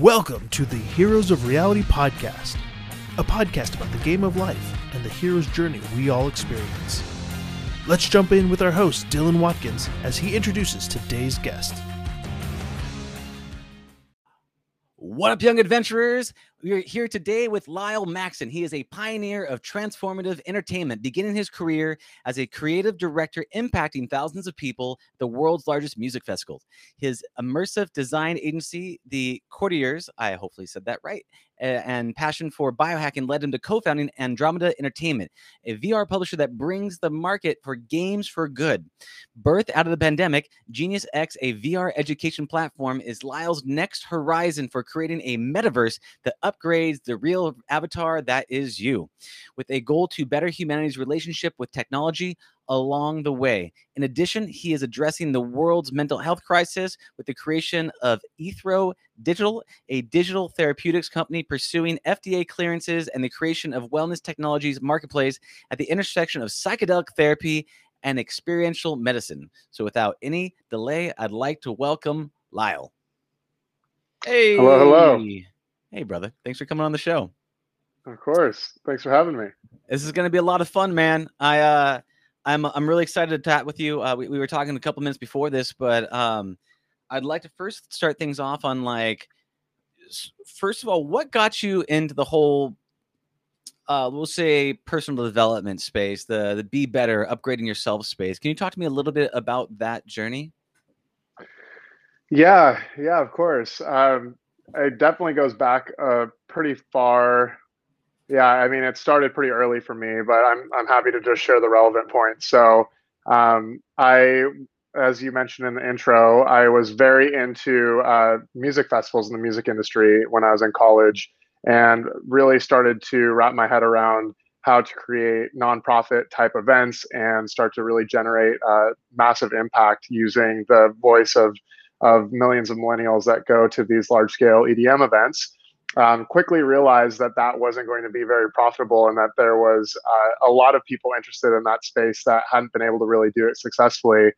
Welcome to the Heroes of Reality podcast, a podcast about the game of life and the hero's journey we all experience. Let's jump in with our host, Dylan Watkins, as he introduces today's guest. What up, young adventurers? We're here today with Lyle Maxson. He is a pioneer of transformative entertainment, beginning his career as a creative director, impacting thousands of people at the world's largest music festivals. His immersive design agency, the Courtiers, I hopefully said that right, and passion for biohacking led him to co-founding Andromeda Entertainment, a VR publisher that brings the market for games for good. Birth out of the pandemic, Genius X, a VR education platform, is Lyle's next horizon for creating a metaverse that upgrades the real avatar that is you, with a goal to better humanity's relationship with technology, along the way. In addition, he is addressing the world's mental health crisis with the creation of Entheo Digital, a digital therapeutics company pursuing FDA clearances and the creation of wellness technologies marketplace at the intersection of psychedelic therapy and experiential medicine. So, without any delay, I'd like to welcome Lyle. Hey. Hello, hello. Hey, brother. Thanks for coming on the show. Of course. Thanks for having me. This is going to be a lot of fun, man. I uh I'm I'm really excited to chat with you. Uh, we, we were talking a couple minutes before this, but um I'd like to first start things off on like first of all, what got you into the whole uh, we'll say personal development space, the the be better, upgrading yourself space. Can you talk to me a little bit about that journey? Yeah, yeah, of course. Um, it definitely goes back uh, pretty far. Yeah, I mean, it started pretty early for me, but I'm I'm happy to just share the relevant points. So, um, I, as you mentioned in the intro, I was very into uh, music festivals in the music industry when I was in college, and really started to wrap my head around how to create nonprofit type events and start to really generate uh, massive impact using the voice of of millions of millennials that go to these large scale EDM events. Um, quickly realized that that wasn't going to be very profitable and that there was uh, a lot of people interested in that space that hadn't been able to really do it successfully.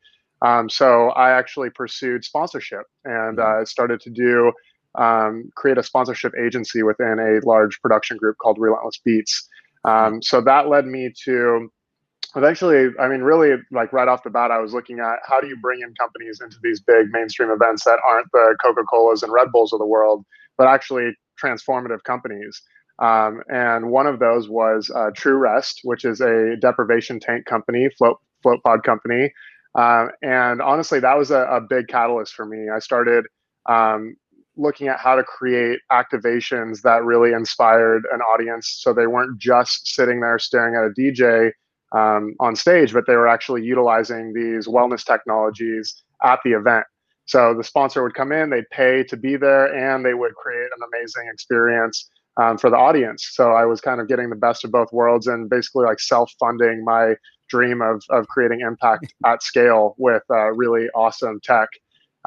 Um, so I actually pursued sponsorship and uh, started to do um, create a sponsorship agency within a large production group called Relentless Beats. Um, so that led me to eventually, I mean, really, like right off the bat, I was looking at how do you bring in companies into these big mainstream events that aren't the Coca Colas and Red Bulls of the world, but actually transformative companies. Um, and one of those was uh, True Rest, which is a deprivation tank company, float float pod company. Uh, and honestly, that was a, a, big catalyst for me. I started um, looking at how to create activations that really inspired an audience, so they weren't just sitting there staring at a DJ um, on stage, but they were actually utilizing these wellness technologies at the event. So the sponsor would come in, they'd pay to be there, and they would create an amazing experience um, for the audience. So I was kind of getting the best of both worlds and basically like self-funding my dream of of creating impact at scale with uh, really awesome tech.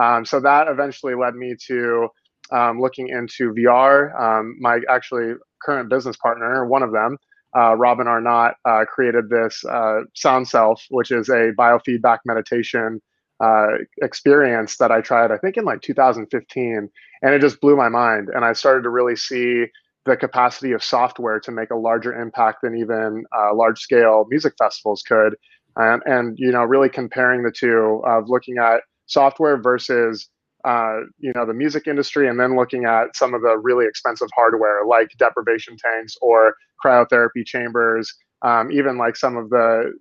Um, so that eventually led me to um, looking into VR. Um, my actually current business partner, one of them, uh, Robin Arnott, uh, created this uh, SoundSelf, which is a biofeedback meditation uh, experience that I tried, I think in like 2015, and it just blew my mind. And I started to really see the capacity of software to make a larger impact than even uh, large scale music festivals could. And, and, you know, really comparing the two of looking at software versus uh, you know the music industry and then looking at some of the really expensive hardware like deprivation tanks or cryotherapy chambers um, even like some of the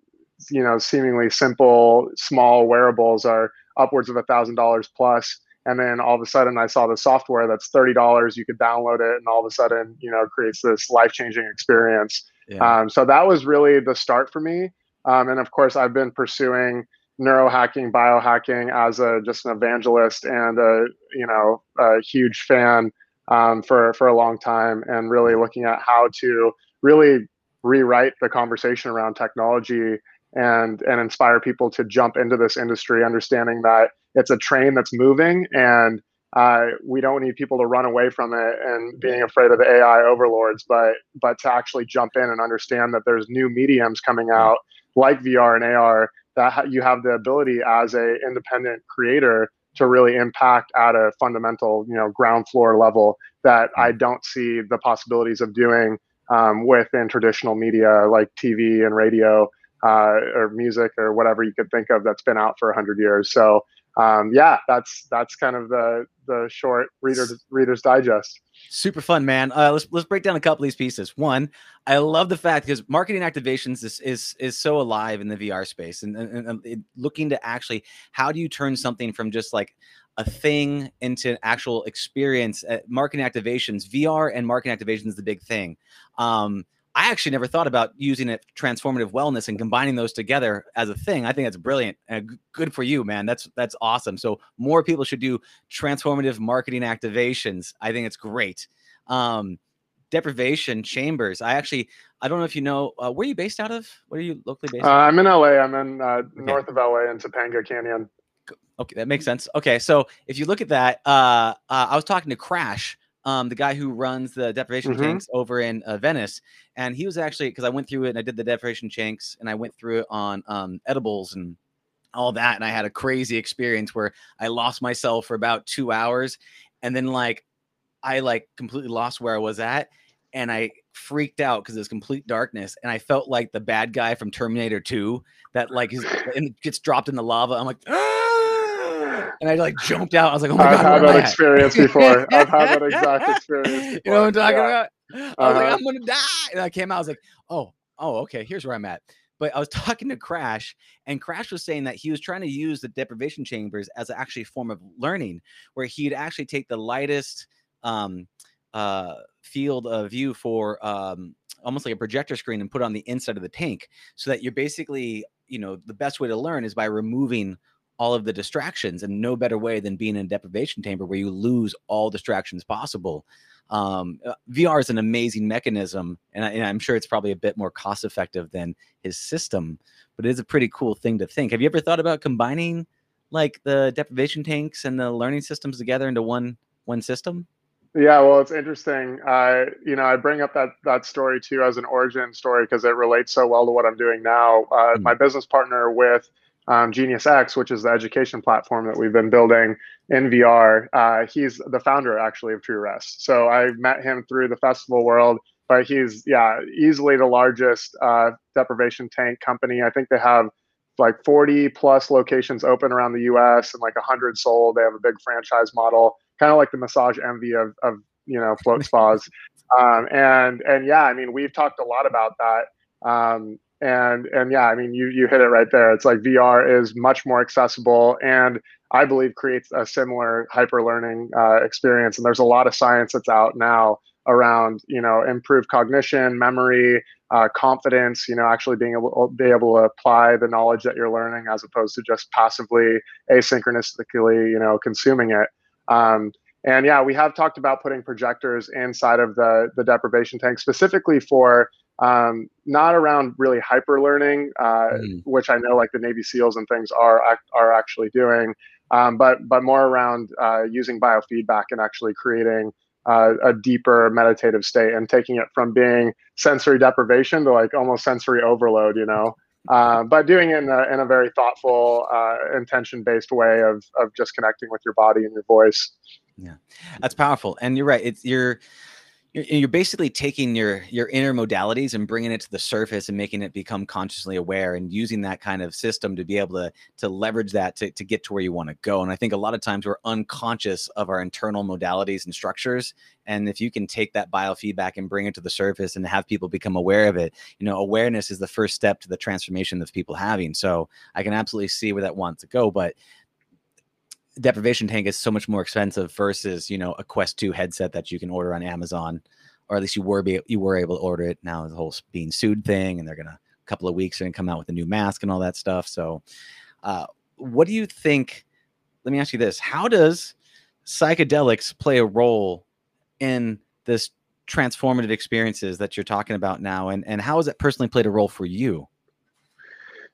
you know seemingly simple small wearables are upwards of a thousand dollars plus. And then all of a sudden i saw the software that's $30 you could download it and all of a sudden you know creates this life-changing experience. Yeah. um, so that was really the start for me. Um, and of course i've been pursuing neurohacking, biohacking as a just an evangelist and a you know a huge fan um, for for a long time, and really looking at how to really rewrite the conversation around technology and and inspire people to jump into this industry, understanding that it's a train that's moving and uh, we don't need people to run away from it and being afraid of the AI overlords, but but to actually jump in and understand that there's new mediums coming out like VR and AR that you have the ability as a independent creator to really impact at a fundamental, you know, ground floor level that I don't see the possibilities of doing um, within traditional media like TV and radio uh, or music or whatever you could think of that's been out for 100 years. So um, yeah, that's that's kind of the the short reader's Reader's Digest. Super fun, man. Uh, let's let's break down a couple of these pieces. One, I love the fact because marketing activations is is is so alive in the VR space, and, and, and looking to actually how do you turn something from just like a thing into an actual experience. Uh, marketing activations, VR and marketing activations is the big thing. Um, I actually never thought about using it transformative wellness and combining those together as a thing. I think that's brilliant and good for you, man. That's that's awesome. So more people should do transformative marketing activations. I think it's great. Um, deprivation chambers. I actually I don't know if you know uh, where are you based out of. Where are you locally based? Uh, I'm in LA. I'm in uh, okay. north of LA in Topanga Canyon. Okay, that makes sense. Okay, so if you look at that, uh, uh I was talking to Crash um, the guy who runs the deprivation mm-hmm. tanks over in uh, Venice, and he was actually because I went through it and I did the deprivation tanks and I went through it on um, edibles and all that, and I had a crazy experience where I lost myself for about two hours, and then like I like completely lost where I was at, and I freaked out because it was complete darkness, and I felt like the bad guy from Terminator Two that like is, and gets dropped in the lava. I'm like. Ah! and I like jumped out. I was like, "Oh my I've god!" I've had that experience before. I've had that exact experience. Before. You know what I'm talking yeah. about? I was uh-huh. like, "I'm gonna die," and I came out. I was like, "Oh, oh, okay. Here's where I'm at." But I was talking to Crash, and Crash was saying that he was trying to use the deprivation chambers as actually a form of learning, where he'd actually take the lightest um, uh, field of view for um, almost like a projector screen and put it on the inside of the tank, so that you're basically, you know, the best way to learn is by removing all of the distractions and no better way than being in a deprivation chamber where you lose all distractions possible um, uh, vr is an amazing mechanism and, I, am sure it's probably a bit more cost effective than his system but it is a pretty cool thing to think have you ever thought about combining like the deprivation tanks and the learning systems together into one one system yeah, well, it's interesting. Uh, you know, I bring up that that story too as an origin story because it relates so well to what I'm doing now. Uh, mm-hmm. My business partner with um, Genius X, which is the education platform that we've been building in VR. Uh, he's the founder actually of True Rest. So I met him through the festival world, but he's yeah easily the largest uh, deprivation tank company. I think they have like 40 plus locations open around the U.S. and like 100 sold. They have a big franchise model, kind of like the massage envy of, of you know float spas. Um, and and yeah, I mean we've talked a lot about that. Um, and and yeah i mean you you hit it right there. It's like vr is much more accessible and i believe creates a similar hyper learning uh, experience. And there's a lot of science that's out now around you know improved cognition memory uh, confidence you know actually being able be able to apply the knowledge that you're learning as opposed to just passively asynchronously you know consuming it. Um, and yeah we have talked about putting projectors inside of the the deprivation tank specifically for um, not around really hyper learning, uh, mm. which I know like the Navy SEALs and things are are actually doing, um, but but more around uh, using biofeedback and actually creating uh, a deeper meditative state and taking it from being sensory deprivation to like almost sensory overload, you know. Uh, but doing it in a, in a very thoughtful, uh, intention based way of of just connecting with your body and your voice. Yeah, that's powerful. And you're right. It's you're you're basically taking your your inner modalities and bringing it to the surface and making it become consciously aware and using that kind of system to be able to to leverage that to, to get to where you want to go. And i think a lot of times we're unconscious of our internal modalities and structures. And if you can take that biofeedback and bring it to the surface and have people become aware of it you know awareness is the first step to the transformation of people having. So i can absolutely see where that wants to go but deprivation tank is so much more expensive versus you know a quest 2 headset that you can order on amazon or at least you were be, you were able to order it. Now the whole being sued thing and they're gonna a couple of weeks and come out with a new mask and all that stuff. So uh, what do you think let me ask you this how does psychedelics play a role in this transformative experiences that you're talking about now? And and how has it personally played a role for you?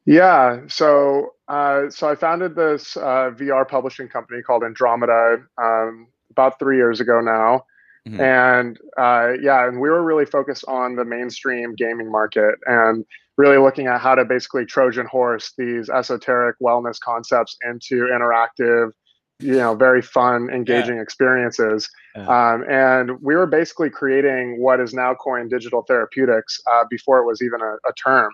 Yeah, so uh, so I founded this uh, VR publishing company called Andromeda um, about three years ago now, mm-hmm. and uh, yeah, and we were really focused on the mainstream gaming market and really looking at how to basically Trojan horse these esoteric wellness concepts into interactive you know very fun engaging yeah. experiences yeah. Um, and we were basically creating what is now coined digital therapeutics uh, before it was even a, a term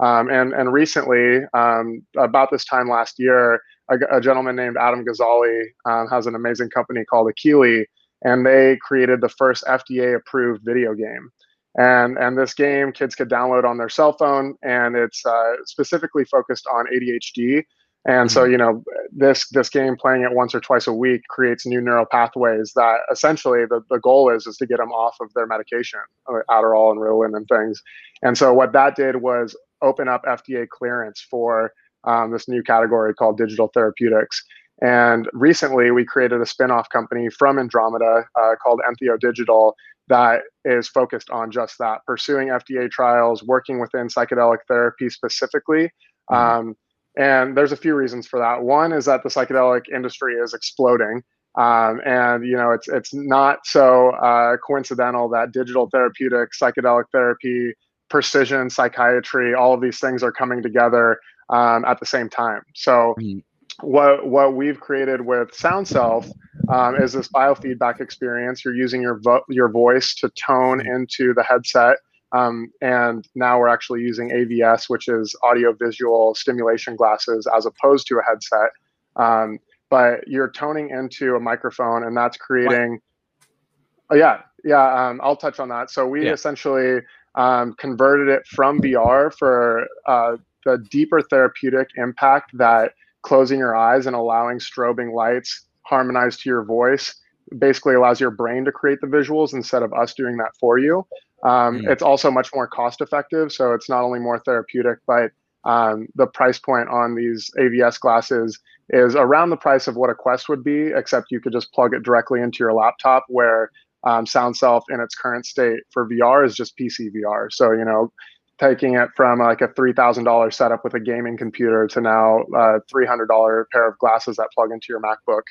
um, and and recently um, about this time last year a, a gentleman named adam gazzaley um, has an amazing company called Akili, and they created the first fda approved video game and and this game kids could download on their cell phone and it's uh, specifically focused on adhd and so, mm-hmm. you know, this this game playing it once or twice a week creates new neural pathways that essentially the, the goal is is to get them off of their medication, uh, Adderall and Ritalin and things. And so what that did was open up FDA clearance for um, this new category called digital therapeutics. And recently, we created a spin-off company from Andromeda uh, called Entheo Digital that is focused on just that, pursuing FDA trials, working within psychedelic therapy specifically. Mm-hmm. Um, and there's a few reasons for that. One is that the psychedelic industry is exploding. Um, and you know it's it's not so uh, coincidental that digital therapeutics, psychedelic therapy, precision psychiatry, all of these things are coming together um, at the same time. So what what we've created with SoundSelf um, is this biofeedback experience. You're using your vo- your voice to tone into the headset um, and now we're actually using AVS, which is audio visual stimulation glasses, as opposed to a headset. Um, but you're toning into a microphone, and that's creating. Oh, yeah, yeah. Um, I'll touch on that. So we yeah. essentially um, converted it from VR for uh, the deeper therapeutic impact that closing your eyes and allowing strobing lights harmonized to your voice basically allows your brain to create the visuals instead of us doing that for you. Um, mm. It's also much more cost effective. So it's not only more therapeutic, but um, the price point on these AVS glasses is around the price of what a Quest would be, except you could just plug it directly into your laptop where um, SoundSelf in its current state for VR is just PC VR. So, you know, taking it from like a $3,000 setup with a gaming computer to now a $300 pair of glasses that plug into your MacBook.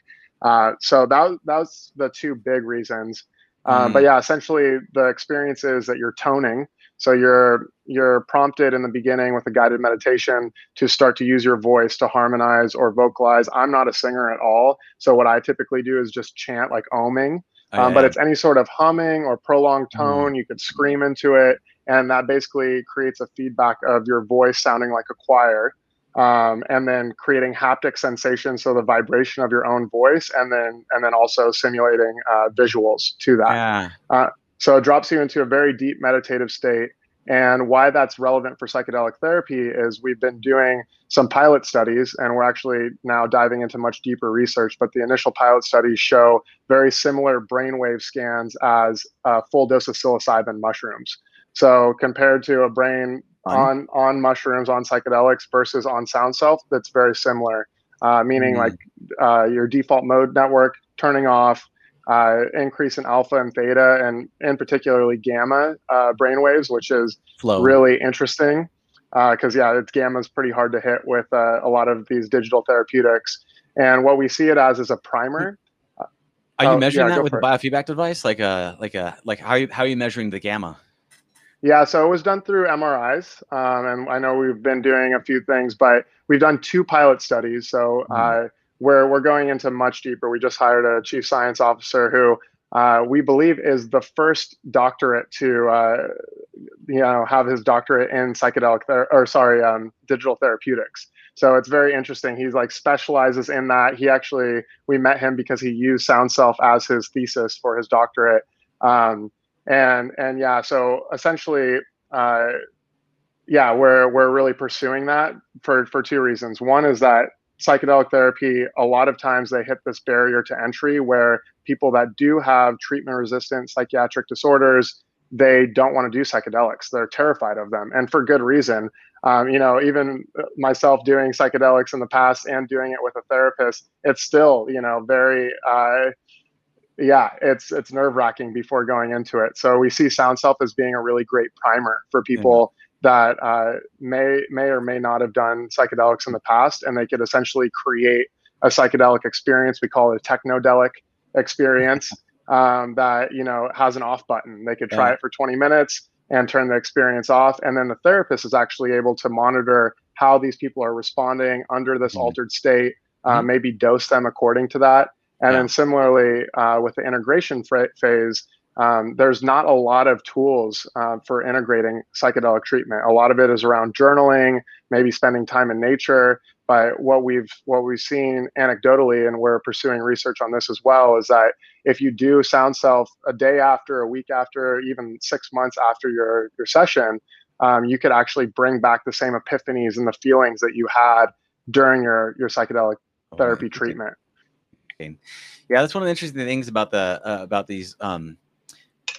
Uh, so that, that was the two big reasons. Uh, But mm. yeah, essentially the experience is that you're toning. So you're you're prompted in the beginning with a guided meditation to start to use your voice to harmonize or vocalize. I'm not a singer at all, so what I typically do is just chant like oming. Um, but it's any sort of humming or prolonged mm. tone. You could scream into it, and that basically creates a feedback of your voice sounding like a choir um, and then creating haptic sensations, so the vibration of your own voice, and then and then also simulating uh, visuals to that. Yeah. Uh, so it drops you into a very deep meditative state. And why that's relevant for psychedelic therapy is we've been doing some pilot studies, and we're actually now diving into much deeper research. But the initial pilot studies show very similar brainwave scans as a full dose of psilocybin mushrooms. So compared to a brain on on mushrooms on psychedelics versus on SoundSelf, that's very similar uh, meaning mm-hmm. like uh, your default mode network turning off uh, increase in alpha and theta and in particularly gamma uh, brainwaves which is Flow. really interesting because uh, yeah it's gamma is pretty hard to hit with uh, a lot of these digital therapeutics and what we see it as is a primer are you oh, measuring yeah, that with a biofeedback device like a like a like how are you how are you measuring the gamma yeah, so it was done through MRIs, um, and I know we've been doing a few things, but we've done two pilot studies. So mm-hmm. Uh, we're going into much deeper. We just hired a chief science officer who uh, we believe is the first doctorate to uh, you know have his doctorate in psychedelic ther- or sorry um, digital therapeutics. So it's very interesting. He's like specializes in that. He actually we met him because he used SoundSelf as his thesis for his doctorate. Um, and and yeah so essentially uh, yeah we're we're really pursuing that for for two reasons one is that psychedelic therapy a lot of times they hit this barrier to entry where people that do have treatment resistant psychiatric disorders they don't want to do psychedelics. They're terrified of them and for good reason. Um, you know even myself doing psychedelics in the past and doing it with a therapist it's still you know very uh, yeah, it's it's nerve wracking before going into it. So we see SoundSelf as being a really great primer for people that uh, may may or may not have done psychedelics in the past, and they could essentially create a psychedelic experience. We call it a technodelic experience um, that you know has an off button. They could try yeah. it for 20 minutes and turn the experience off, and then the therapist is actually able to monitor how these people are responding under this mm-hmm. altered state uh, Mhm. maybe dose them according to that. And Yeah. then similarly uh, with the integration phase, um, there's not a lot of tools uh, for integrating psychedelic treatment. A lot of it is around journaling, maybe spending time in nature. But what we've what we've seen anecdotally, and we're pursuing research on this as well, is that if you do SoundSelf a day after, a week after, even six months after your your session, um, you could actually bring back the same epiphanies and the feelings that you had during your your psychedelic Oh, therapy interesting. treatment. Yeah, that's one of the interesting things about the uh, about these um,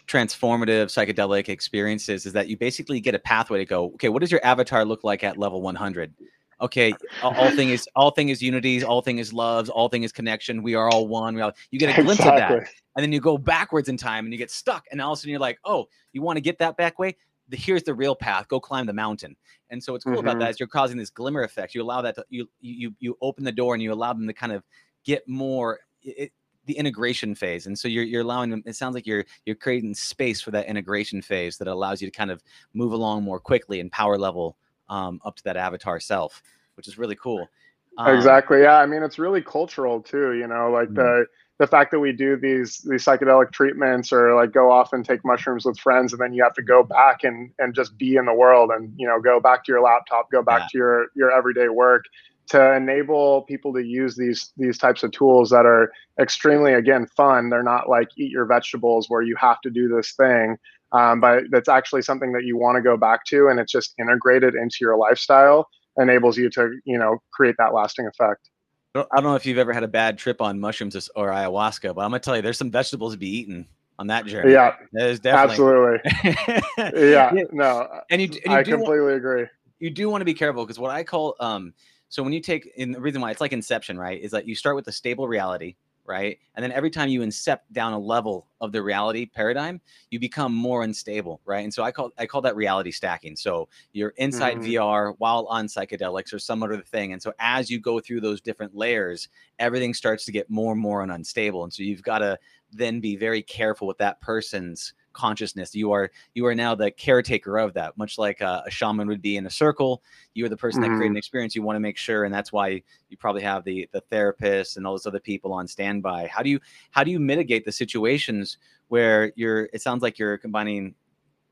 transformative psychedelic experiences is that you basically get a pathway to go. Okay, what does your avatar look like at level 100? Okay, all, thing is all thing is unities all thing is loves, all thing is connection. We are all one. We all, you get a glimpse of that, and then you go backwards in time and you get stuck, and all of a sudden you're like, oh, you want to get that back way? The, here's the real path. Go climb the mountain. And so what's cool about Mhm. that is you're causing this glimmer effect. You allow that to, you you you open the door and you allow them to kind of get more it, the integration phase and so you're, you're allowing them it sounds like you're you're creating space for that integration phase that allows you to kind of move along more quickly and power level um, up to that avatar self which is really cool Um, exactly yeah i mean it's really cultural too you know like Mm. the the fact that we do these these psychedelic treatments or like go off and take mushrooms with friends and then you have to go back and and just be in the world and you know go back to your laptop go back Yeah. to your your everyday work to enable people to use these these types of tools that are extremely again fun. They're not like eat your vegetables where you have to do this thing um, but that's actually something that you want to go back to and it's just integrated into your lifestyle enables you to you know create that lasting effect. I don't- know if you've ever had a bad trip on mushrooms or ayahuasca, but I'm gonna tell you, there's some vegetables to be eaten on that journey. yeah there's definitely absolutely. Yeah, no and you, and you i completely agree. you do want to be careful because what I call um so when you take in the reason why it's like inception, right? Is that you start with a stable reality, right? And then every time you incept down a level of the reality paradigm, you become more unstable, right? And so I call I call that reality stacking. So you're inside Mhm. VR while on psychedelics or some other thing. And so as you go through those different layers, everything starts to get more and more and unstable. And so you've got to then be very careful with that person's consciousness. You are you are now the caretaker of that much like a, a shaman would be in a circle. You are the person that created an experience. You want to make sure and that's why you probably have the the therapist and all those other people on standby. How do you how do you mitigate the situations where you're it sounds like you're combining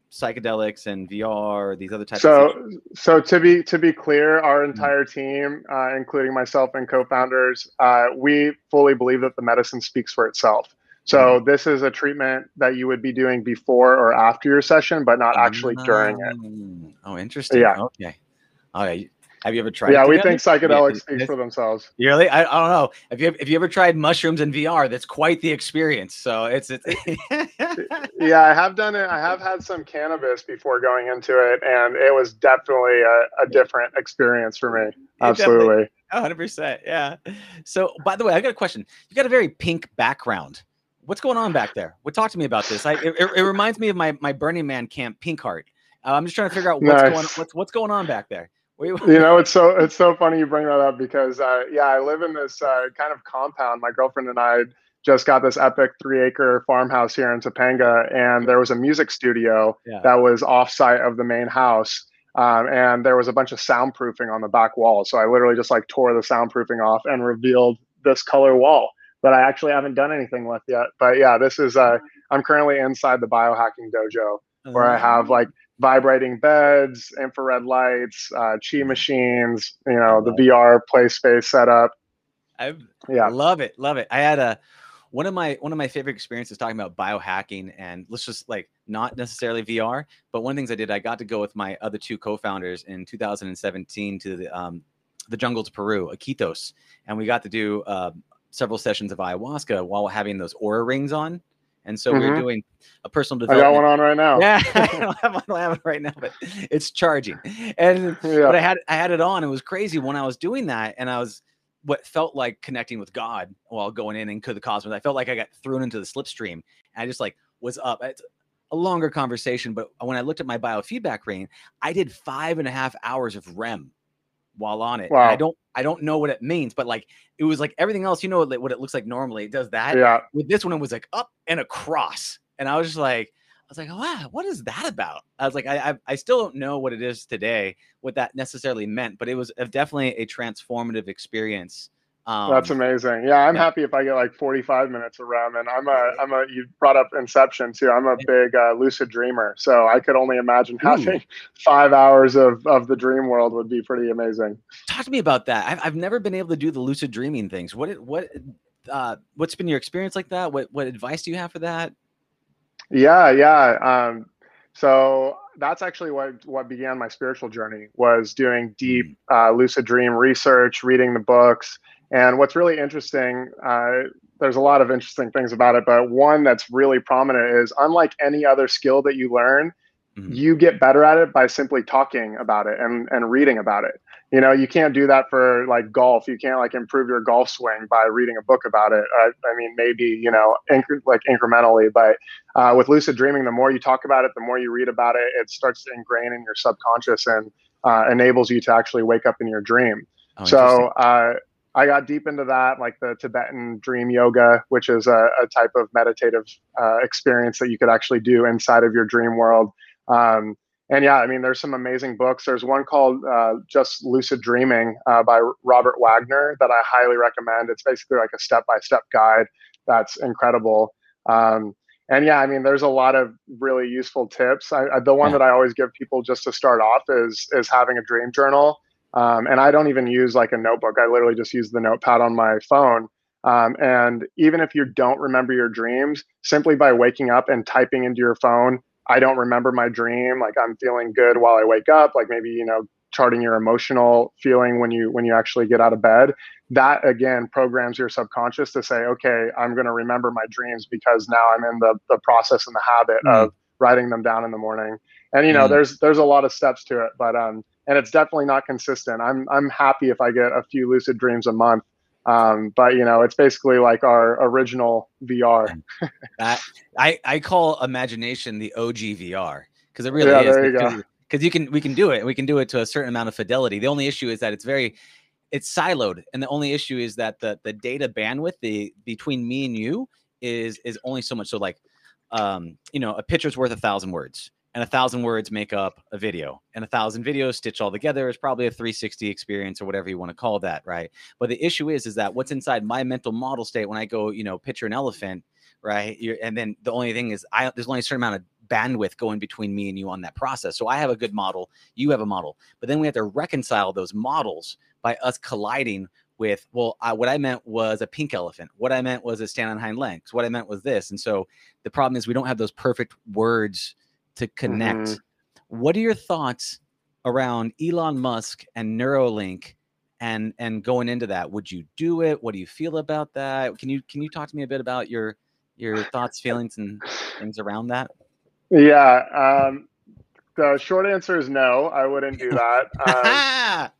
psychedelics and vr or these other types of so so to be to be clear our entire team uh, including myself and co-founders uh, we fully believe that the medicine speaks for itself so this is a treatment that you would be doing before or after your session but not actually during it Mm. oh interesting Yeah. okay okay have you ever tried yeah we think psychedelics Yeah, speak for themselves really? I, I don't know. If you if you ever tried mushrooms in VR, that's quite the experience. So it's it's. yeah i have done it i have had some cannabis before going into it and it was definitely a, a different experience for me absolutely hundred percent. Yeah. So by the way, I got a question. You got a very pink background. What's going on back there? What talk to me about this? I it, it- it reminds me of my my Burning Man camp pink heart. Uh, I'm just trying to figure out what's Nice. going what's what's going on back there. You- you know it's so it's so funny you bring that up because uh, yeah i live in this uh, kind of compound my girlfriend and i just got this epic three acre farmhouse here in topanga and there was a music studio Yeah. that was offsite of the main house um, and there was a bunch of soundproofing on the back wall so i literally just like tore the soundproofing off and revealed this color wall that i actually haven't done anything with yet but yeah this is uh, i'm currently inside the biohacking dojo where I have like vibrating beds, infrared lights, uh, chi machines, you know, the VR play space setup. I Yeah. love it, love it. I had a one of my one of my favorite experiences talking about biohacking and let's just like not necessarily VR, but one of the things I did, I got to go with my other two co-founders in 2017 to the um, the jungles of Peru, Iquitos, and we got to do uh, several sessions of ayahuasca while having those Oura rings on. And so we were mm-hmm. doing a personal development. I got one on right now. Yeah, I don't have one I don't have it right now, but it's charging. And Yeah. but I had I had it on. It was crazy when I was doing that, and I was what felt like connecting with God while going in and into the cosmos. I felt like I got thrown into the slipstream, and I just like was up. It's a longer conversation, but when I looked at my biofeedback ring, I did five and a half hours of REM while on it. And I don't I don't know what it means, but like it was like everything else. You know what what it looks like normally. It does that yeah. with this one it was like up and across and i was just like i was like wow what is that about i was like I, I i still don't know what it is today what that necessarily meant but it was a- definitely a transformative experience Um, That's amazing. Yeah, I'm yeah. happy if I get like 45 minutes of REM. And I'm a, I'm a. You brought up Inception too. I'm a big uh, lucid dreamer, so I could only imagine Ooh. having five hours of of the dream world would be pretty amazing. talk to me about that. I've, I've never been able to do the lucid dreaming things. What what uh, what's been your experience like that? What what advice do you have for that? Yeah, yeah. Um, so that's actually what what began my spiritual journey was doing deep uh, lucid dream research, reading the books, and what's really interesting. Uh, there's a lot of interesting things about it, but one that's really prominent is unlike any other skill that you learn, Mhm. you get better at it by simply talking about it and, and reading about it. You know, you can't do that for like golf. You can't like improve your golf swing by reading a book about it. I, I mean, maybe, you know, incre- like incrementally, but uh, with lucid dreaming, the more you talk about it, the more you read about it, it starts to ingrain in your subconscious and uh, enables you to actually wake up in your dream. Oh, so uh, I got deep into that, like the Tibetan dream yoga, which is a, a type of meditative uh, experience that you could actually do inside of your dream world. Um, and yeah, I mean, there's some amazing books. There's one called uh, Just Lucid Dreaming uh, by Robert Waggoner that I highly recommend. It's basically like a step by step guide that's incredible. Um, and yeah, I mean, there's a lot of really useful tips. I, I, the one Yeah. that I always give people just to start off is is having a dream journal. Um, and I don't even use like a notebook. I literally just use the notepad on my phone. Um, and even if you don't remember your dreams, simply by waking up and typing into your phone, I don't remember my dream. Like I'm feeling good while I wake up. Like maybe you know charting your emotional feeling when you when you actually get out of bed. That again programs your subconscious to say, okay, I'm going to remember my dreams because now I'm in the the process and the habit Mm. of writing them down in the morning. And you know, Mm. there's there's a lot of steps to it, but um, and it's definitely not consistent. I'm I'm happy if I get a few lucid dreams a month. Um, but you know, it's basically like our original VR. That I I call imagination the OG VR because it really Yeah, is. there you go. Because you can we can do it. We can do it to a certain amount of fidelity. The only issue is that it's very it's siloed, and the only issue is that the the data bandwidth the between me and you is is only so much. So like, um, you know, a picture's worth a thousand words, and a thousand words make up a video, and a thousand videos stitched all together is probably a 360 experience or whatever you want to call that, right? But the issue is is that what's inside my mental model state when I go, you know, picture an elephant right? You're, and then the only thing is, I there's only a certain amount of bandwidth going between me and you on that process. So I have a good model, you have a model, but then we have to reconcile those models by us colliding with, well, I, what I meant was a pink elephant. What I meant was a stand on hind legs. What I meant was this. And so the problem is we don't have those perfect words to connect. Mhm. What are your thoughts around Elon Musk and Neuralink? And and going into that, would you do it? What do you feel about that? Can you can you talk to me a bit about your your thoughts, feelings, and things around that? Yeah. Um, the short answer is no. I wouldn't do that. Um,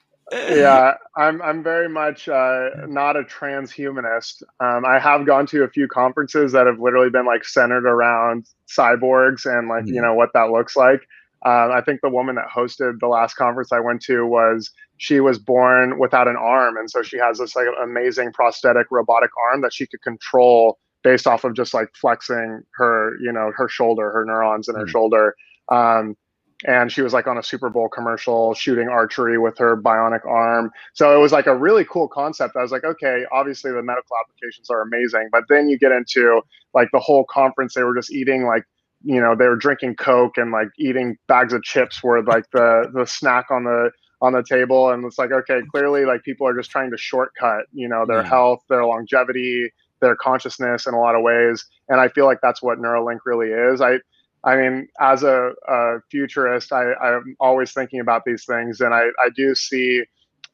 yeah, I'm I'm very much uh, not a transhumanist. Um, I have gone to a few conferences that have literally been like centered around cyborgs and like you Mhm. know what that looks like. Um, I think the woman that hosted the last conference I went to was she was born without an arm, and so she has this like amazing prosthetic robotic arm that she could control based off of just like flexing her you know her shoulder, her neurons in her Mhm. shoulder. Um, and she was like on a Super Bowl commercial shooting archery with her bionic arm. So it was like a really cool concept. I was like, okay, obviously the medical applications are amazing, but then you get into like the whole conference, they were just eating like, you know, they were drinking Coke and like eating bags of chips were like the the snack on the on the table. And it's like, okay, clearly like people are just trying to shortcut, you know, their Yeah. health, their longevity, their consciousness in a lot of ways. And I feel like that's what Neuralink really is. I I mean, as a, a futurist, I, I'm always thinking about these things, and I, I do see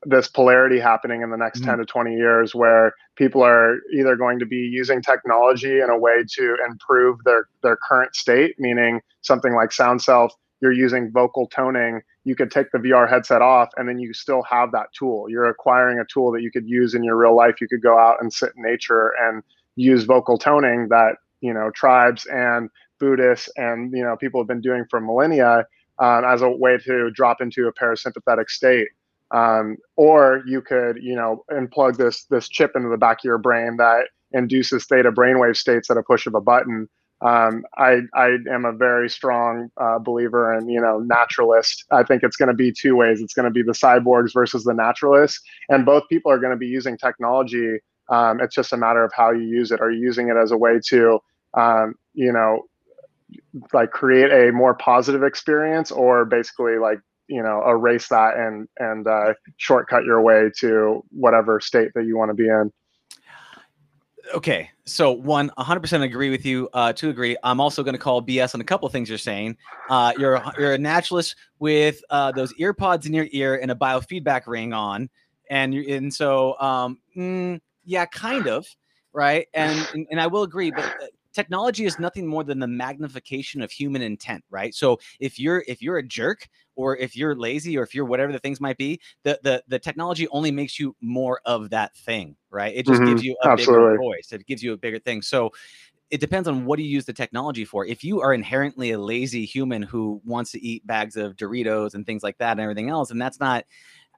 this polarity happening in the next Mhm. 10 to 20 years where people are either going to be using technology in a way to improve their, their current state, meaning something like SoundSelf, you're using vocal toning. You could take the VR headset off and then you still have that tool. You're acquiring a tool that you could use in your real life. You could go out and sit in nature and use vocal toning that, you know, tribes and Buddhists and you know people have been doing for millennia um, as a way to drop into a parasympathetic state. Um, or you could you know unplug this this chip into the back of your brain that induces theta brainwave states at a push of a button. um, I, I am a very strong uh, believer in you know naturalist. I think it's going to be two ways. It's going to be the cyborgs versus the naturalists, and both people are going to be using technology. Um, it's just a matter of how you use it. Are you using it as a way to um, you know like create a more positive experience, or basically like you know erase that and and uh, shortcut your way to whatever state that you want to be in? okay so one 100% agree with you uh to agree. I'm also going to call bs on a couple things you're saying. Uh you're you're a naturalist with uh those ear pods in your ear and a biofeedback ring on. And you and so um mm, yeah kind of right? And, and and i will agree but uh, technology is nothing more than the magnification of human intent right so if you're if you're a jerk or if you're lazy or if you're whatever the things might be the the, the technology only makes you more of that thing right it just mm-hmm. gives you a Absolutely. bigger voice it gives you a bigger thing so it depends on what do you use the technology for. If you are inherently a lazy human who wants to eat bags of Doritos and things like that and everything else, and that's not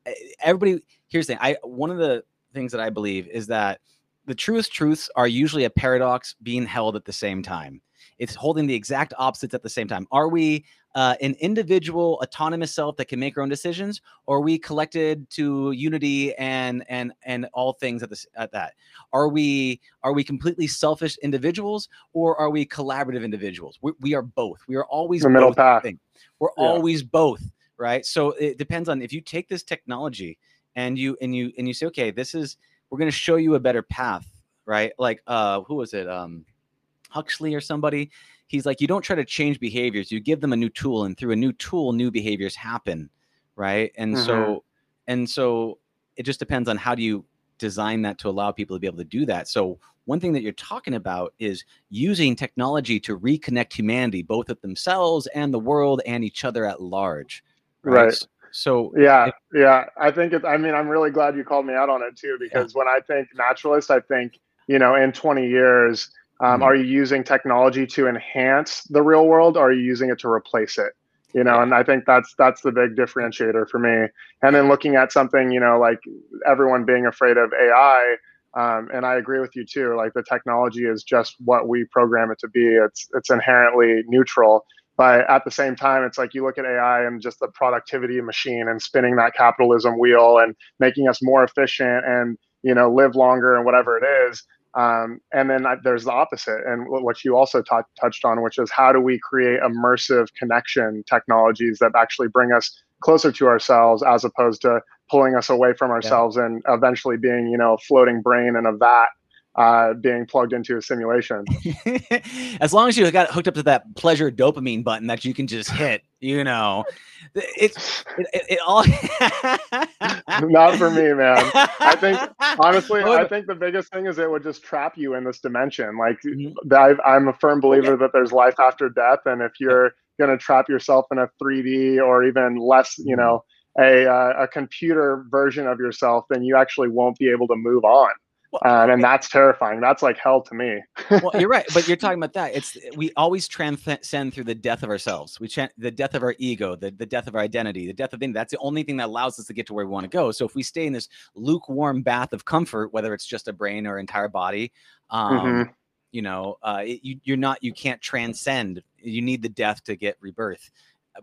eh, everybody. Here's the thing: I one of the things that I believe is that the truest truths are usually a paradox being held at the same time. It's holding the exact opposites at the same time. Are we uh, an individual autonomous self that can make our own decisions, or are we collected to unity and and and all things at this at that? Are we are we completely selfish individuals, or are we collaborative individuals? We, we are both. We are always the middle path. We're yeah. always both, right? So it depends on if you take this technology and you and you and you say, okay, this is we're going to show you a better path, right? Like, uh, who was it? Um, Huxley or somebody. He's like, you don't try to change behaviors. You give them a new tool, and through a new tool, new behaviors happen, right? And mm-hmm. so, and so, it just depends on how do you design that to allow people to be able to do that. So one thing that you're talking about is using technology to reconnect humanity, both with themselves and the world and each other at large. Right. right. So yeah, if, yeah, I think it's. I mean, I'm really glad you called me out on it too, because yeah. when I think naturalist, I think you know, in 20 years, um, mm-hmm. are you using technology to enhance the real world, or are you using it to replace it? You know, yeah. and I think that's that's the big differentiator for me. And then looking at something, you know, like everyone being afraid of AI. Um, and I agree with you too. Like the technology is just what we program it to be. It's it's inherently neutral but at the same time it's like you look at ai and just the productivity machine and spinning that capitalism wheel and making us more efficient and you know live longer and whatever it is um, and then there's the opposite and what you also t- touched on which is how do we create immersive connection technologies that actually bring us closer to ourselves as opposed to pulling us away from ourselves yeah. and eventually being you know a floating brain in a vat uh, being plugged into a simulation. as long as you got hooked up to that pleasure dopamine button that you can just hit, you know, it's it, it, it all. Not for me, man. I think honestly, I think the biggest thing is it would just trap you in this dimension. Like mm-hmm. I, am a firm believer okay. that there's life after death, and if you're going to trap yourself in a 3D or even less, you mm-hmm. know, a uh, a computer version of yourself, then you actually won't be able to move on um, and that's terrifying. That's like hell to me. well, you're right, but you're talking about that. It's we always transcend through the death of ourselves. We tra- the death of our ego, the, the death of our identity, the death of thing. That's the only thing that allows us to get to where we want to go. So if we stay in this lukewarm bath of comfort, whether it's just a brain or entire body, um, mm-hmm. you know, uh, it, you, you're not. You can't transcend. You need the death to get rebirth.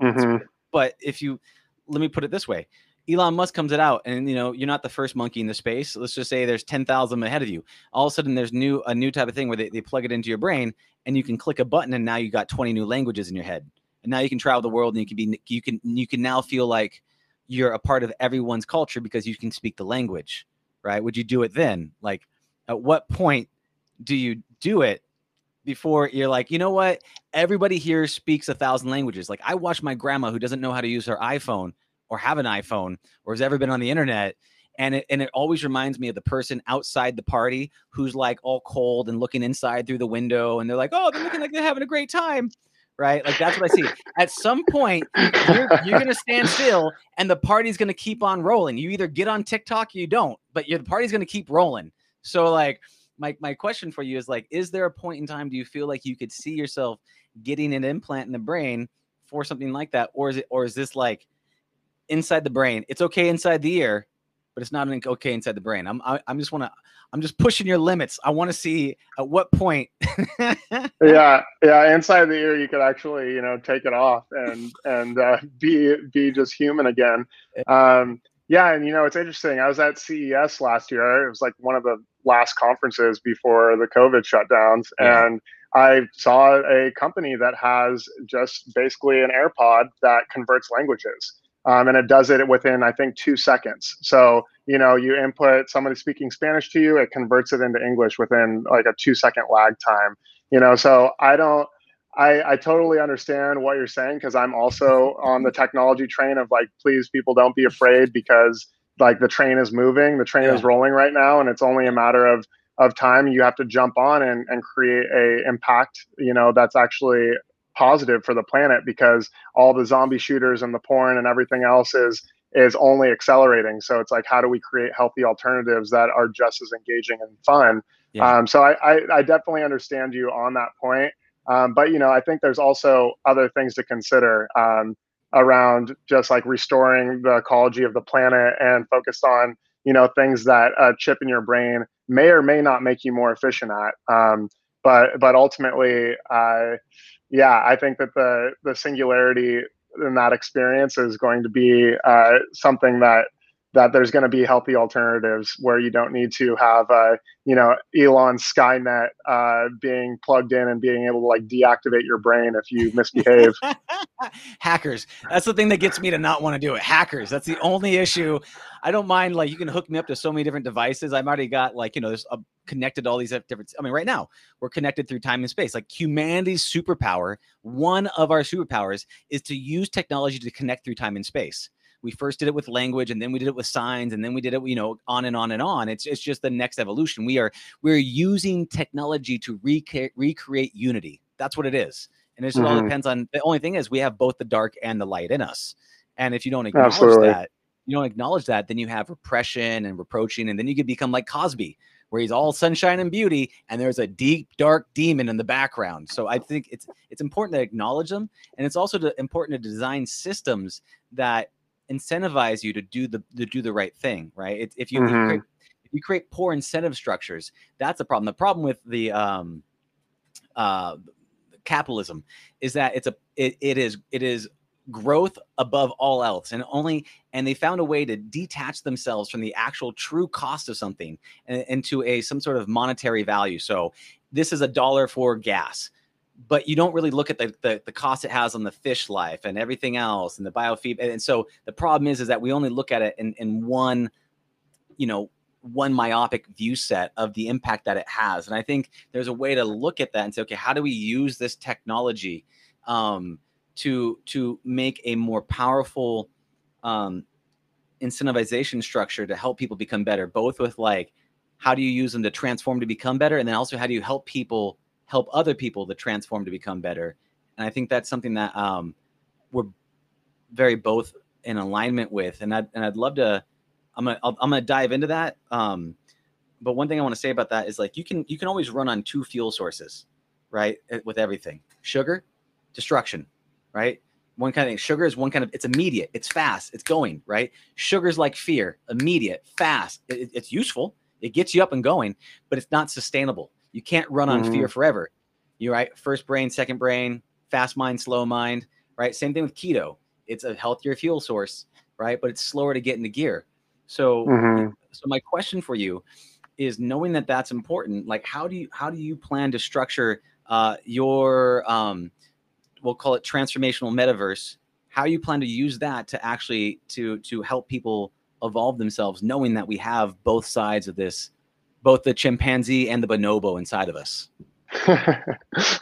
Mm-hmm. But if you, let me put it this way Elon Musk comes it out, and you know you're not the first monkey in the space. Let's just say there's ten thousand ahead of you. All of a sudden, there's new a new type of thing where they, they plug it into your brain, and you can click a button, and now you got 20 new languages in your head, and now you can travel the world, and you can be you can you can now feel like you're a part of everyone's culture because you can speak the language, right? Would you do it then? Like, at what point do you do it before you're like, you know what? Everybody here speaks a thousand languages. Like I watch my grandma who doesn't know how to use her iPhone or have an iPhone or has ever been on the internet. And it, and it always reminds me of the person outside the party who's like all cold and looking inside through the window and they're like, oh, they're looking like they're having a great time. Right. Like that's what I see. At some point, you're, you're going to stand still and the party's going to keep on rolling. You either get on TikTok or you don't, but the party's going to keep rolling. So, like, my, my question for you is like, is there a point in time do you feel like you could see yourself getting an implant in the brain for something like that? Or is it, or is this like, inside the brain. It's okay inside the ear, but it's not okay inside the brain. I'm I, I'm just want to I'm just pushing your limits. I want to see at what point. yeah, yeah. Inside the ear, you could actually, you know, take it off and and uh, be be just human again. Um, yeah, and you know, it's interesting. I was at CES last year. It was like one of the last conferences before the COVID shutdowns, yeah. and I saw a company that has just basically an AirPod that converts languages um, and it does it within I think two seconds. So you know, you input somebody speaking Spanish to you, it converts it into English within like a two second lag time. You know, so I don't. I, I totally understand what you're saying because I'm also on the technology train of like, please, people don't be afraid because like the train is moving, the train yeah. is rolling right now, and it's only a matter of of time. You have to jump on and, and create a impact, you know, that's actually positive for the planet because all the zombie shooters and the porn and everything else is is only accelerating. So it's like, how do we create healthy alternatives that are just as engaging and fun? Yeah. Um, so I, I, I, definitely understand you on that point. Um, but you know, I think there's also other things to consider um, around just like restoring the ecology of the planet and focused on you know things that a chip in your brain may or may not make you more efficient at. Um, but but ultimately, uh, yeah, I think that the the singularity in that experience is going to be uh, something that that there's going to be healthy alternatives where you don't need to have uh, you know Elon Skynet uh, being plugged in and being able to like deactivate your brain if you misbehave. Hackers. That's the thing that gets me to not want to do it. Hackers. That's the only issue. I don't mind like you can hook me up to so many different devices. I've already got like you know there's a, connected to all these different. I mean, right now we're connected through time and space. Like humanity's superpower, one of our superpowers is to use technology to connect through time and space we first did it with language and then we did it with signs and then we did it you know on and on and on. It's, it's just the next evolution. We are we're using technology to rec- recreate unity. That's what it is. And it just mm-hmm. all depends on the only thing is we have both the dark and the light in us. And if you don't acknowledge Absolutely. that you don't acknowledge that then you have repression and reproaching and then you could become like cosby where he's all sunshine and beauty and there's a deep dark demon in the background. So i think it's it's important to acknowledge them and it's also to, important to design systems that incentivize you to do the to do the right thing, right? if you, mm-hmm. you create, if you create poor incentive structures, that's a problem. The problem with the um, uh, capitalism is that it's a it, it is it is growth above all else and only and they found a way to detach themselves from the actual true cost of something into a some sort of monetary value so this is a dollar for gas but you don't really look at the, the, the cost it has on the fish life and everything else and the biofeed. And so the problem is is that we only look at it in, in one, you know, one myopic view set of the impact that it has. And I think there's a way to look at that and say, okay, how do we use this technology um, to to make a more powerful um, incentivization structure to help people become better, both with like how do you use them to transform to become better, and then also how do you help people help other people to transform to become better. And I think that's something that um, we're very both in alignment with. And I'd, and I'd love to, I'm gonna, i am gonna dive into that. Um, but one thing I want to say about that is like, you can, you can always run on two fuel sources, right? Eh, with everything, sugar, destruction, right? One kind of thing. Sugar is one kind of, it's immediate, it's fast, it's going, right? Sugar's like fear, immediate, fast. It, it's useful. It gets you up and going, but it's not sustainable. You can't run on mm-hmm. fear forever. You right, first brain, second brain, fast mind, slow mind, right? Same thing with keto. It's a healthier fuel source, right? But it's slower to get into gear. So, mm-hmm. so my question for you is knowing that that's important. Like, how do you how do you plan to structure uh, your um, we'll call it transformational metaverse? How you plan to use that to actually to to help people evolve themselves, knowing that we have both sides of this both the chimpanzee and the bonobo inside of us?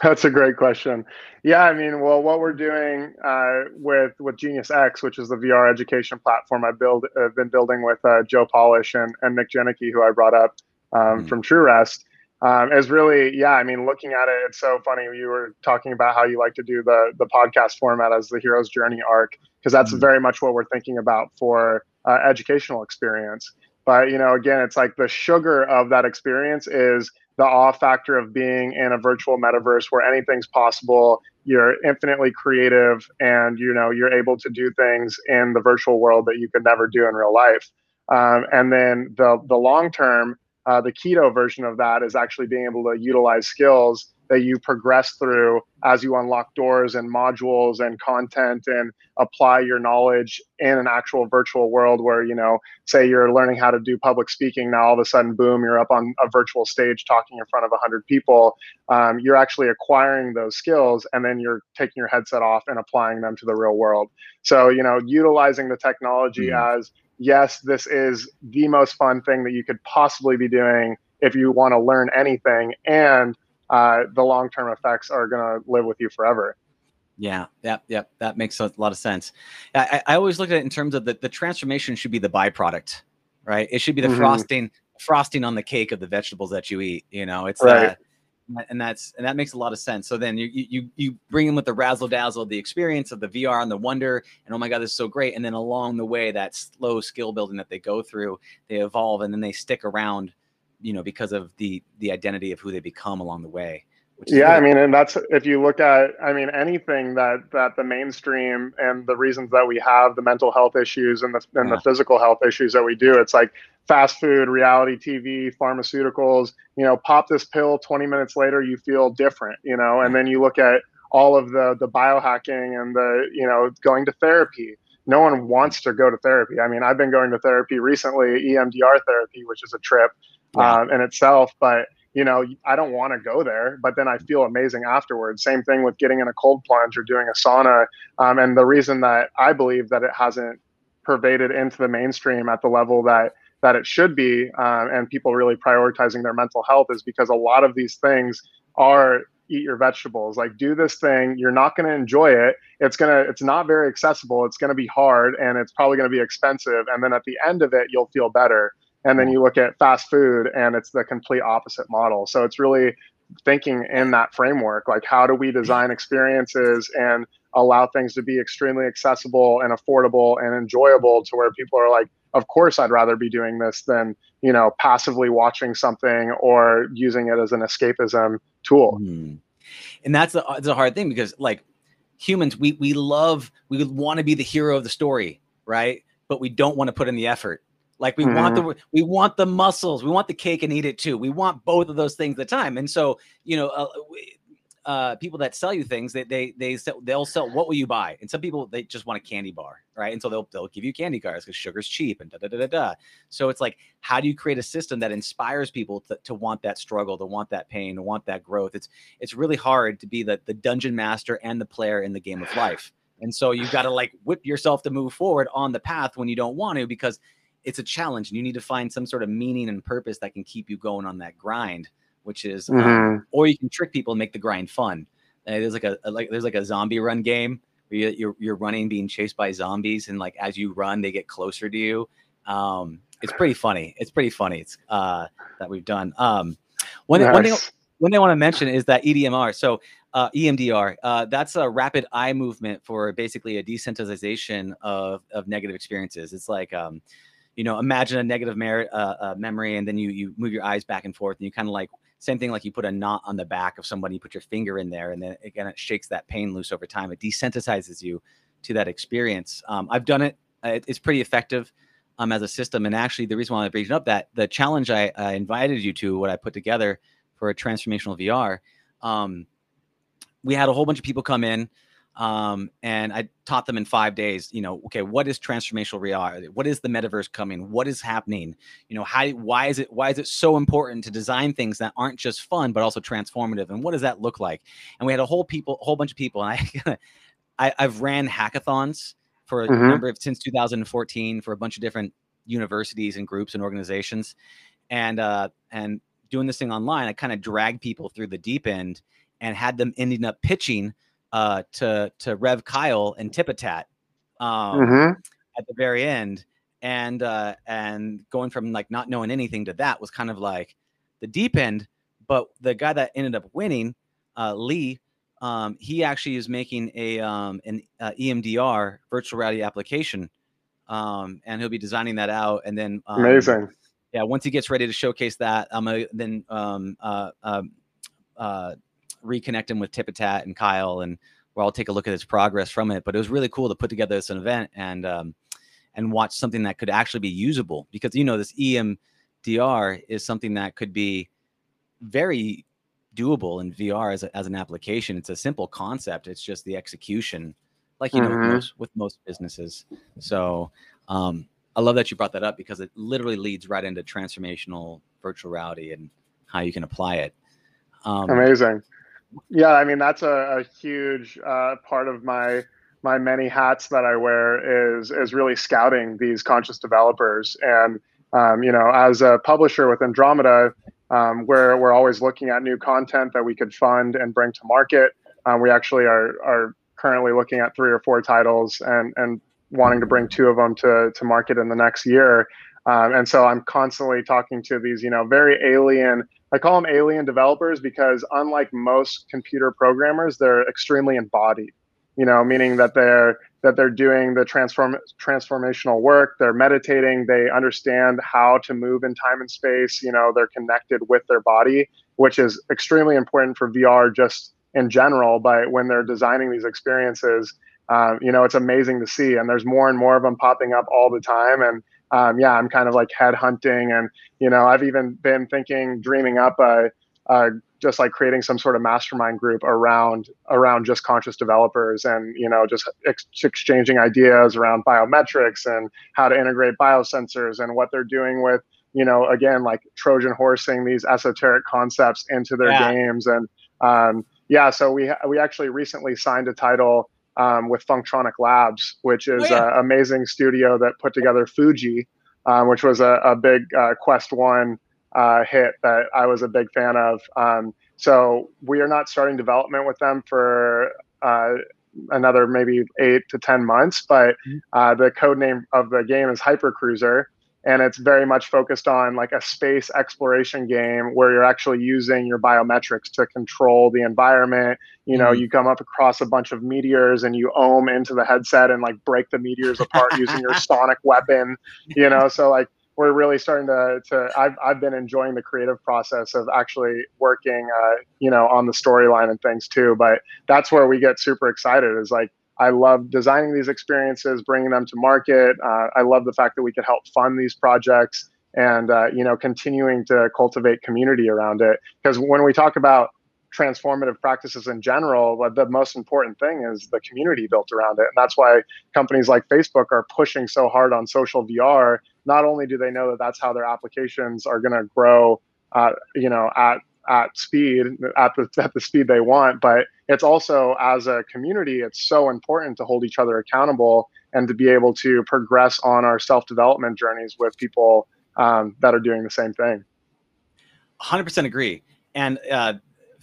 That's a great question. Yeah, I mean, well, what we're doing uh, with with Genius X, which is the VR education platform I build, have been building with uh, Joe Polish and, and Nick Janicki, who I brought up um, mm-hmm. from TrueRest, um, is really, yeah. I mean, looking at it, it's so funny. You were talking about how you like to do the the podcast format as the hero's journey arc, because that's mm-hmm. very much what we're thinking about for uh, educational experience. But you know, again, it's like the sugar of that experience is the awe factor of being in a virtual metaverse where anything's possible. You're infinitely creative, and you know you're able to do things in the virtual world that you could never do in real life. Um, and then the the long term, uh, the keto version of that is actually being able to utilize skills that you progress through as you unlock doors and modules and content and apply your knowledge in an actual virtual world where you know say you're learning how to do public speaking now all of a sudden boom you're up on a virtual stage talking in front of 100 people um, you're actually acquiring those skills and then you're taking your headset off and applying them to the real world so you know utilizing the technology mm. as yes this is the most fun thing that you could possibly be doing if you want to learn anything and uh, the long term effects are going to live with you forever. Yeah, yep, yep. That makes a lot of sense. I, I always look at it in terms of the, the transformation should be the byproduct, right? It should be the mm-hmm. frosting, frosting on the cake of the vegetables that you eat. You know, it's right. Uh, and that's and that makes a lot of sense. So then you you you bring in with the razzle dazzle, the experience of the VR and the wonder, and oh my god, this is so great. And then along the way, that slow skill building that they go through, they evolve, and then they stick around you know because of the the identity of who they become along the way yeah i mean and that's if you look at i mean anything that that the mainstream and the reasons that we have the mental health issues and the and yeah. the physical health issues that we do it's like fast food reality tv pharmaceuticals you know pop this pill 20 minutes later you feel different you know and then you look at all of the the biohacking and the you know going to therapy. No one wants to go to therapy. I mean i've been going to therapy recently emdr therapy which is a trip yeah. um, in itself. But you know, I don't want to go there, but then I feel amazing afterwards. Same thing with getting in a cold plunge or doing a sauna. Um, and the reason that I believe that it hasn't pervaded into the mainstream at the level that that it should be, um, and people really prioritizing their mental health is because a lot of these things are eat your vegetables like do this thing you're not going to enjoy it it's going to it's not very accessible it's going to be hard and it's probably going to be expensive and then at the end of it you'll feel better and then you look at fast food and it's the complete opposite model. So it's really thinking in that framework like how do we design experiences and allow things to be extremely accessible and affordable and enjoyable to where people are like of course I'd rather be doing this than you know passively watching something or using it as an escapism tool. Mm. And that's a, it's a hard thing because like humans we we love we want to be the hero of the story, right? But we don't want to put in the effort like we mm-hmm. want the mm-hmm. we want the muscles, we want the cake and eat it too. We want both of those things at the time. And so, you know, uh, uh, people that sell you things, they they they sell, they'll sell. What will you buy? And some people they just want a candy bar, right? And so they'll they'll give you candy bars because sugar's cheap and da da da da da. So it's like, how do you create a system that inspires people to, to want that struggle, to want that pain, to want that growth? It's it's really hard to be the the dungeon master and the player in the game of life. And so you've got to like whip yourself to move forward on the path when you don't want to because it's a challenge and you need to find some sort of meaning and purpose that can keep you going on that grind which is um, mm-hmm. um, or you can trick people and make the grind fun uh, there's like a, a, like there's like a zombie run game where you, you're, you're running being chased by zombies and like as you run they get closer to you um, it's pretty funny it's pretty funny it's uh, that we've done um, one, nice. one thing one thing I want to mention is that EDMR. So uh, EMDR, uh, that's a rapid eye movement for basically a desensitization of, of negative experiences. It's like um, you know, imagine a negative uh, uh, memory, and then you you move your eyes back and forth, and you kind of like same thing like you put a knot on the back of somebody, you put your finger in there, and then again it shakes that pain loose over time. It desensitizes you to that experience. Um, I've done it. it. It's pretty effective um, as a system. And actually, the reason why I'm bringing up that the challenge I, I, invited you to, what I put together for a transformational VR, um, we had a whole bunch of people come in. Um, and I taught them in five days, you know, okay, what is transformational reality? What is the metaverse coming? What is happening? You know, how, why is it, why is it so important to design things that aren't just fun, but also transformative? And what does that look like? And we had a whole people, a whole bunch of people. And I, I have ran hackathons for a mm-hmm. number of, since 2014 for a bunch of different universities and groups and organizations. And, uh, and doing this thing online, I kind of dragged people through the deep end and had them ending up pitching uh, to to Rev Kyle and Tipatat um, mm-hmm. at the very end, and uh, and going from like not knowing anything to that was kind of like the deep end. But the guy that ended up winning, uh, Lee, um, he actually is making a um, an uh, EMDR virtual reality application, um, and he'll be designing that out. And then um, amazing, yeah. Once he gets ready to showcase that, I'm gonna then um, uh, um, uh, reconnect him with Tipatat and Kyle, and we'll all take a look at his progress from it. But it was really cool to put together this event, and um, and watch something that could actually be usable because you know this EMDR is something that could be very doable in VR as, a, as an application. It's a simple concept. It's just the execution, like you mm-hmm. know, with mm-hmm. most, with most businesses. So um, I love that you brought that up because it literally leads right into transformational virtual reality and how you can apply it. Um, Amazing. Yeah, I mean that's a, a huge uh, part of my my many hats that I wear is is really scouting these conscious developers. And um, you know, as a publisher with Andromeda, um, where we're always looking at new content that we could fund and bring to market. Um, we actually are are currently looking at three or four titles and and wanting to bring two of them to to market in the next year. Um, and so I'm constantly talking to these, you know, very alien. I call them alien developers because unlike most computer programmers, they're extremely embodied you know, meaning that they're that they're doing the transform transformational work, they're meditating, they understand how to move in time and space, you know, they're connected with their body, which is extremely important for VR just in general, but when they're designing these experiences, um, you know, it's amazing to see. And there's more and more of them popping up all the time. And um, yeah, I'm kind of like head hunting. And, you know, I've even been thinking, dreaming up a, a just like creating some sort of mastermind group around around just conscious developers and you know just ex- exchanging ideas around biometrics and how to integrate biosensors and what they're doing with you know again like trojan horsing these esoteric concepts into their yeah. games and um, yeah so we we actually recently signed a title um, with Funktronic Labs, which is oh, yeah. an amazing studio that put together Fujii, um, which was a, a big uh, Quest One uh, hit that I was a big fan of. Um, so we are not starting development with them for uh, another maybe eight to ten months. But mm-hmm. uh, the code name of the game is Hyper Cruiser, and it's very much focused on like a space exploration game where you're actually using your biometrics to control the environment. You know, mm-hmm. you come up across a bunch of meteors and you ohm into the headset and like break the meteors apart using your sonic weapon. You know, so like we're really starting to, to I've, I've been enjoying the creative process of actually working, uh, you know, on the storyline and things too. But that's where we get super excited is like, I love designing these experiences, bringing them to market. Uh, I love the fact that we could help fund these projects and, uh, you know, continuing to cultivate community around it. Because when we talk about transformative practices in general, the most important thing is the community built around it. And that's why companies like Facebook are pushing so hard on social VR not only do they know that that's how their applications are going to grow, uh, you know, at at speed at the at the speed they want, but it's also as a community, it's so important to hold each other accountable and to be able to progress on our self development journeys with people um, that are doing the same thing. 100% agree. And uh,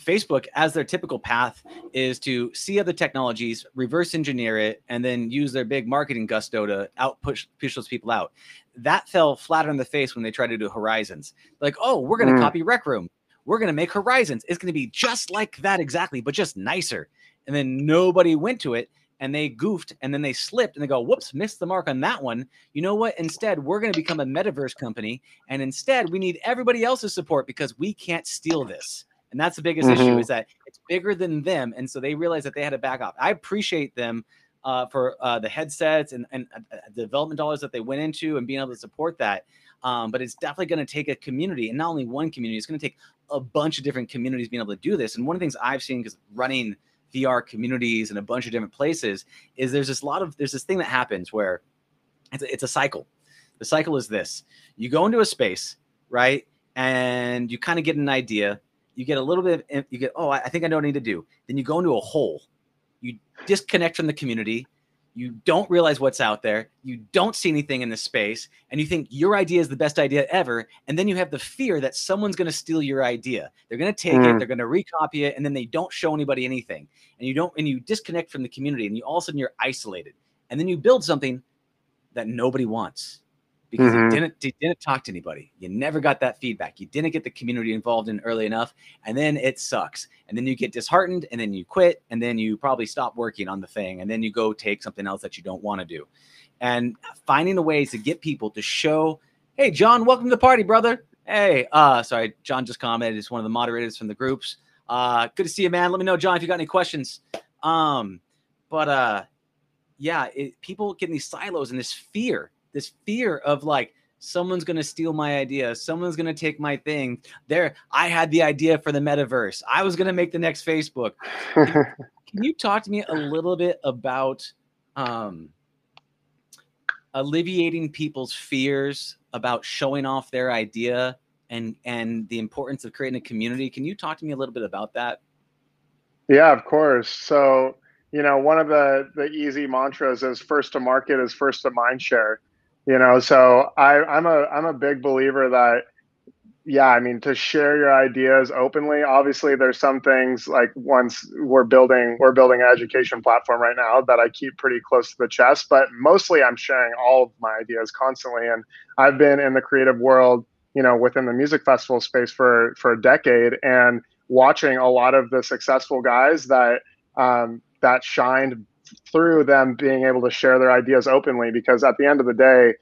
Facebook, as their typical path, is to see other technologies, reverse engineer it, and then use their big marketing gusto to out push, push those people out. That fell flat on the face when they tried to do Horizons. Like, oh, we're going to mm. copy Rec Room. We're going to make Horizons. It's going to be just like that exactly, but just nicer. And then nobody went to it and they goofed and then they slipped and they go, whoops, missed the mark on that one. You know what? Instead, we're going to become a metaverse company. And instead, we need everybody else's support because we can't steal this. And that's the biggest mm-hmm. issue is that it's bigger than them. And so they realized that they had to back off. I appreciate them uh, for uh, the headsets and, and uh, development dollars that they went into and being able to support that. Um, but it's definitely going to take a community and not only one community, it's going to take a bunch of different communities being able to do this. And one of the things I've seen because running VR communities in a bunch of different places is there's this lot of there's this thing that happens where it's a, it's a cycle. The cycle is this: you go into a space, right, and you kind of get an idea you get a little bit of, you get oh i think i know what i need to do then you go into a hole you disconnect from the community you don't realize what's out there you don't see anything in the space and you think your idea is the best idea ever and then you have the fear that someone's going to steal your idea. They're going to take mm. it they're going to recopy it and then they don't show anybody anything. And you don't and you disconnect from the community and you all of a sudden you're isolated. And then you build something that nobody wants because mm-hmm. you didn't you didn't talk to anybody. You never got that feedback. You didn't get the community involved in early enough, and then it sucks. And then you get disheartened, and then you quit, and then you probably stop working on the thing, and then you go take something else that you don't want to do. And finding the ways to get people to show, hey, John, welcome to the party, brother. Hey, uh, sorry, John just commented. He's one of the moderators from the groups. Uh, good to see you, man. Let me know, John, if you got any questions. Um, but uh, yeah, it, people get in these silos and this fear this fear of like someone's going to steal my idea someone's going to take my thing. There i had the idea for the metaverse. I was going to make the next facebook. Can you talk to me a little bit about um, alleviating people's fears about showing off their idea and and the importance of creating a community? Can you talk to me a little bit about that? Yeah of course. So you know one of the the easy mantras is first to market is first to mind share you know so i i'm a i'm a big believer that yeah i mean to share your ideas openly obviously there's some things like once we're building we're building an education platform right now that i keep pretty close to the chest but mostly i'm sharing all of my ideas constantly. And i've been in the creative world you know within the music festival space for for a decade and watching a lot of the successful guys that um, that shined through them being able to share their ideas openly because at the end of the day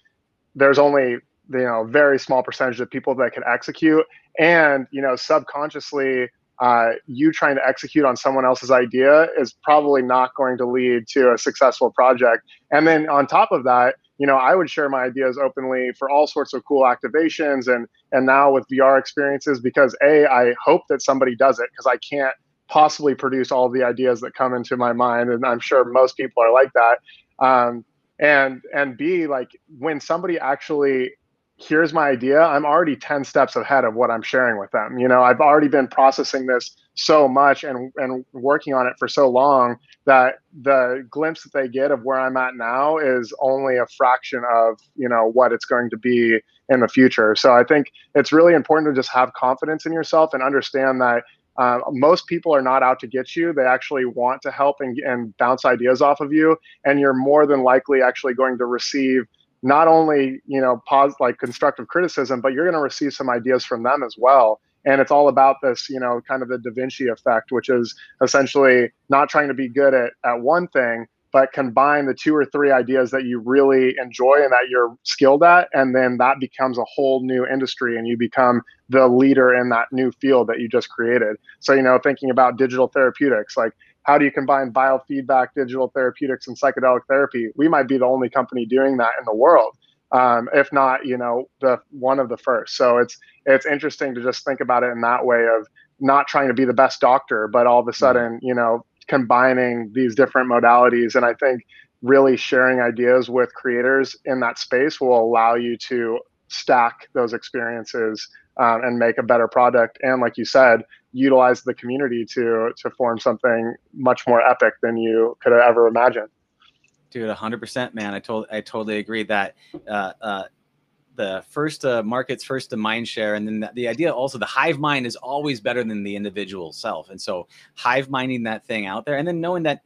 there's only you know very small percentage of people that can execute. And you know subconsciously uh, you trying to execute on someone else's idea is probably not going to lead to a successful project. And then on top of that you know i would share my ideas openly for all sorts of cool activations and and now with vr experiences because a i hope that somebody does it because i can't possibly produce all the ideas that come into my mind and i'm sure most people are like that. Um, and and b like when somebody actually here's my idea i'm already 10 steps ahead of what i'm sharing with them you know? I've already been processing this so much and and working on it for so long that the glimpse that they get of where i'm at now is only a fraction of you know what it's going to be in the future. So i think it's really important to just have confidence in yourself and understand that uh, most people are not out to get you. They actually want to help and, and bounce ideas off of you, and you're more than likely actually going to receive not only you know pause like constructive criticism, but you're going to receive some ideas from them as well. And it's all about this, you know, kind of the Da Vinci effect, which is essentially not trying to be good at, at one thing, but combine the two or three ideas that you really enjoy and that you're skilled at and then that becomes a whole new industry and you become the leader in that new field that you just created. So you know thinking about digital therapeutics like how do you combine biofeedback digital therapeutics and psychedelic therapy? We might be the only company doing that in the world um, if not you know the one of the first. So it's it's interesting to just think about it in that way of not trying to be the best doctor but all of a mm-hmm. sudden you know combining these different modalities. And I think really sharing ideas with creators in that space will allow you to stack those experiences um, and make a better product. And like you said, utilize the community to to form something much more epic than you could have ever imagined. Dude, hundred percent, man. I told I totally agree that uh, uh, the first uh, markets first to mind share and then the, the, idea also the hive mind is always better than the individual self. And so hive minding that thing out there and then knowing that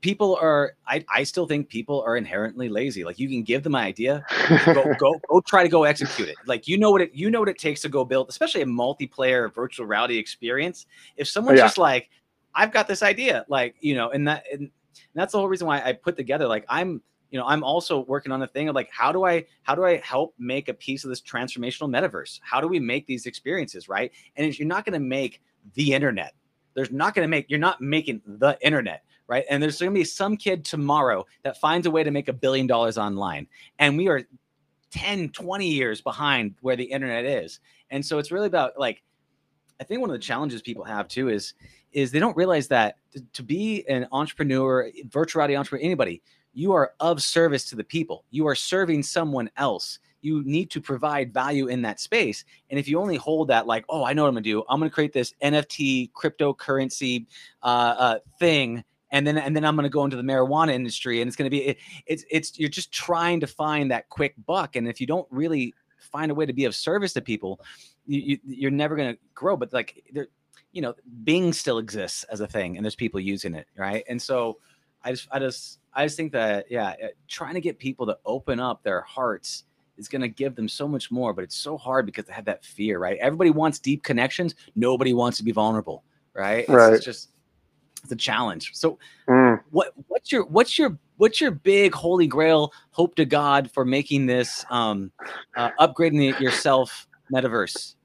people are I, I still think people are inherently lazy. Like you can give them an idea go, go go try to go execute it. Like you know what it you know what it takes to go build especially a multiplayer virtual reality experience. If someone's yeah. just like i've got this idea like you know and that and that's the whole reason why i put together like i'm you know i'm also working on a thing of like how do i how do i help make a piece of this transformational metaverse? How do we make these experiences right? And if you're not going to make the internet. There's not going to make you're not making the internet right? And there's going to be some kid tomorrow that finds a way to make a billion dollars online. And we are 10 20 years behind where the internet is. And so it's really about like i think one of the challenges people have too is is they don't realize that to, to be an entrepreneur virtual reality entrepreneur anybody you are of service to the people. You are serving someone else. You need to provide value in that space. And if you only hold that, like, oh, I know what I'm gonna do. I'm gonna create this NFT cryptocurrency uh, uh, thing, and then and then I'm gonna go into the marijuana industry, and it's gonna be it, it's it's you're just trying to find that quick buck. And if you don't really find a way to be of service to people, you, you are never gonna grow. But like there, you know, Bing still exists as a thing, and there's people using it, right? And so I just I just I just think that yeah, trying to get people to open up their hearts is going to give them so much more, but it's so hard because they have that fear, right? Everybody wants deep connections. Nobody wants to be vulnerable, right? It's, right. it's just it's a challenge. So mm. what what's your what's your what's your big holy grail hope to God for making this um uh, upgrading yourself metaverse?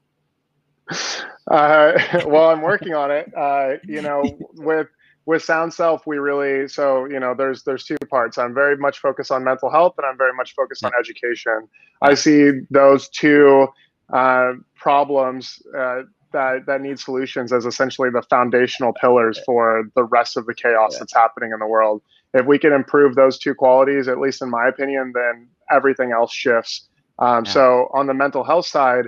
Uh, well, I'm working on it. Uh, you know, with with SoundSelf we really so you know there's there's two parts. I'm very much focused on mental health, and I'm very much focused on education. I see those two uh, problems uh, that that need solutions as essentially the foundational pillars for the rest of the chaos yeah. that's happening in the world. If we can improve those two qualities, at least in my opinion, then everything else shifts. Um, yeah. So on the mental health side,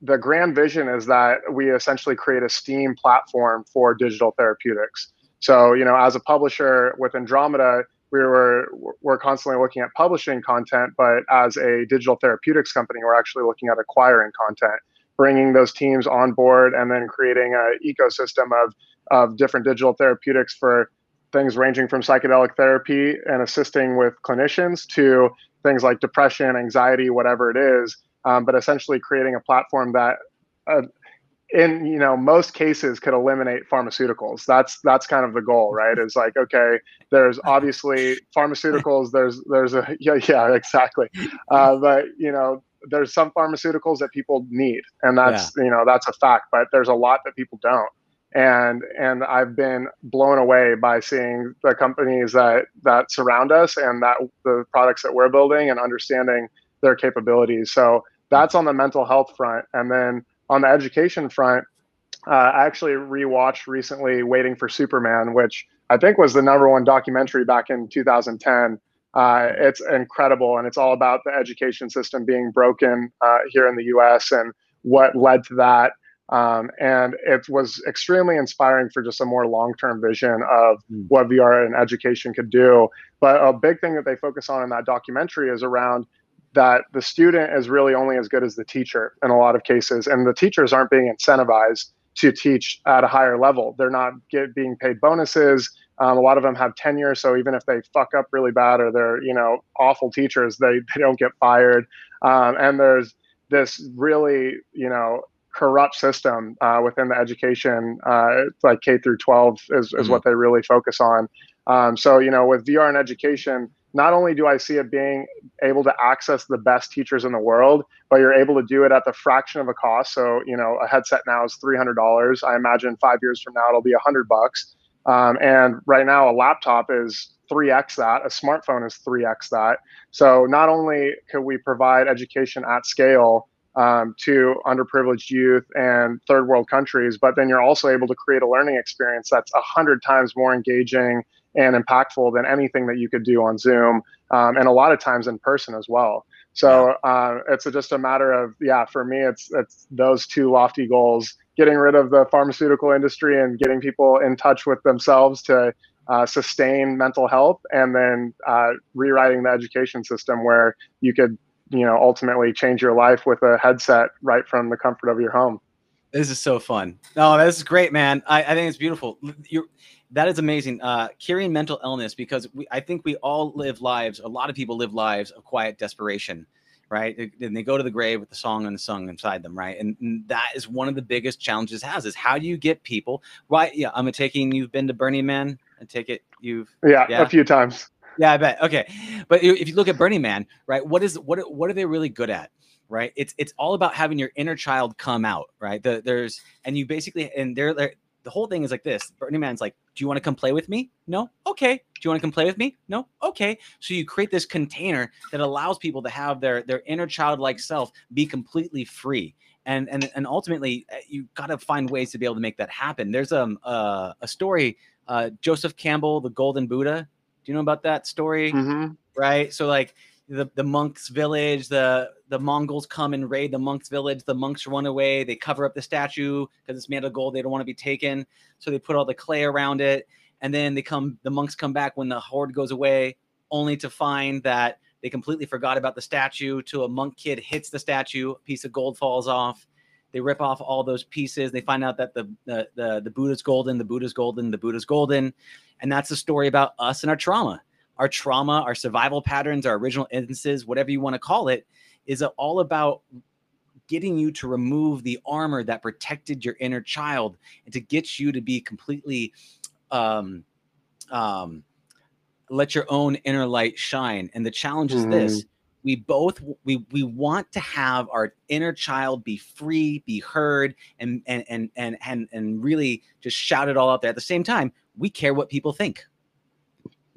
the grand vision is that we essentially create a STEAM platform for digital therapeutics. So you know, as a publisher with Andromeda, we were we're constantly looking at publishing content, but as a digital therapeutics company, we're actually looking at acquiring content bringing those teams on board and then creating an ecosystem of, of different digital therapeutics for things ranging from psychedelic therapy and assisting with clinicians to things like depression, anxiety, whatever it is. Um, but essentially creating a platform that, uh, in you know most cases, could eliminate pharmaceuticals. That's that's kind of the goal, right? Is like okay, there's obviously pharmaceuticals. There's there's a yeah yeah exactly, uh, but you know there's some pharmaceuticals that people need and that's yeah. you know that's a fact but there's a lot that people don't and and i've been blown away by seeing the companies that that surround us and that the products that we're building and understanding their capabilities so that's on the mental health front and then on the education front uh, i actually rewatched recently waiting for superman which i think was the number one documentary back in 2010 uh, it's incredible, and it's all about the education system being broken uh, here in the U.S. and what led to that. Um, and it was extremely inspiring for just a more long-term vision of mm. what VR and education could do. But a big thing that they focus on in that documentary is around that the student is really only as good as the teacher in a lot of cases, and the teachers aren't being incentivized to teach at a higher level. They're not get, being paid bonuses. Um, a lot of them have tenure, so even if they fuck up really bad or they're you know awful teachers, they they don't get fired. Um, and there's this really you know corrupt system uh, within the education, uh, like K through 12 is, is mm-hmm. what they really focus on. Um, so you know with VR and education, not only do I see it being able to access the best teachers in the world, but you're able to do it at the fraction of a cost. So, you know, a headset now is $300. I imagine five years from now it'll be a hundred bucks. Um, and right now, a laptop is 3x that, a smartphone is 3x that. So not only could we provide education at scale um, to underprivileged youth and third world countries, but then you're also able to create a learning experience that's a hundred times more engaging and impactful than anything that you could do on Zoom, um, and a lot of times in person as well. So uh, it's a, just a matter of yeah, for me, it's it's those two lofty goals: getting rid of the pharmaceutical industry and getting people in touch with themselves to uh, sustain mental health, and then uh, rewriting the education system where you could you know ultimately change your life with a headset right from the comfort of your home. This is so fun. No, this is great, man. I, I think it's beautiful. You're that is amazing. Uh, curing mental illness because we, I think we all live lives. A lot of people live lives of quiet desperation, right? And they go to the grave with the song unsung inside them, right? And, and that is one of the biggest challenges has is how do you get people right? Yeah, I'm taking you've been to Burning Man. I take it you've yeah, yeah. a few times. Yeah, I bet. Okay, but if you look at Burning Man, right? What is what what are they really good at? Right? It's it's all about having your inner child come out, right? The, there's and you basically and they're, they're the whole thing is like this. Burning Man's like, do you want to come play with me? No? Okay. Do you want to come play with me? No? Okay. So you create this container that allows people to have their their inner childlike self be completely free. And and and ultimately uh, you got to find ways to be able to make that happen. There's um uh, a story uh Joseph Campbell, the Golden Buddha. Do you know about that story? Mm-hmm. Right? So like the, the monks village the the mongols come and raid the monks village the monks run away they cover up the statue because it's made of gold they don't want to be taken. So they put all the clay around it and then they come the monks come back when the horde goes away only to find that they completely forgot about the statue. To a monk kid hits the statue a piece of gold falls off. They rip off all those pieces they find out that the the the, the buddha's golden the buddha's golden the buddha's golden. And that's the story about us and our trauma our trauma, our survival patterns, our original instances, whatever you want to call it, is all about getting you to remove the armor that protected your inner child and to get you to be completely um, um, let your own inner light shine. And the challenge is mm-hmm. this we both we we want to have our inner child be free be heard and and and and and, and really just shout it all out there at the same time we care what people think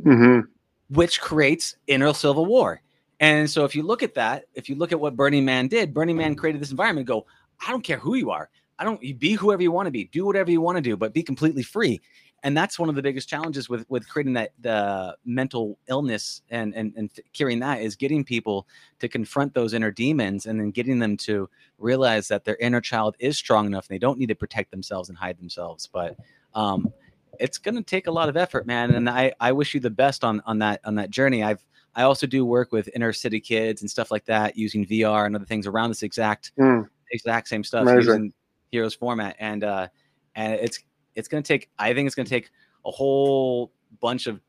mm-hmm. Which creates inner civil war. And so if you look at that, if you look at what Burning Man did, Burning Man created this environment. Go, I don't care who you are. I don't. You be whoever you want to be. Do whatever you want to do, but be completely free. And that's one of the biggest challenges with with creating that the mental illness and and and curing that is getting people to confront those inner demons and then getting them to realize that their inner child is strong enough and they don't need to protect themselves and hide themselves. But um, it's going to take a lot of effort, man. And I I wish you the best on on that on that journey. I've I also do work with inner city kids and stuff like that using VR and other things around this exact mm. exact same stuff using Heroes format, and uh, and it's it's going to take. I think it's going to take a whole bunch of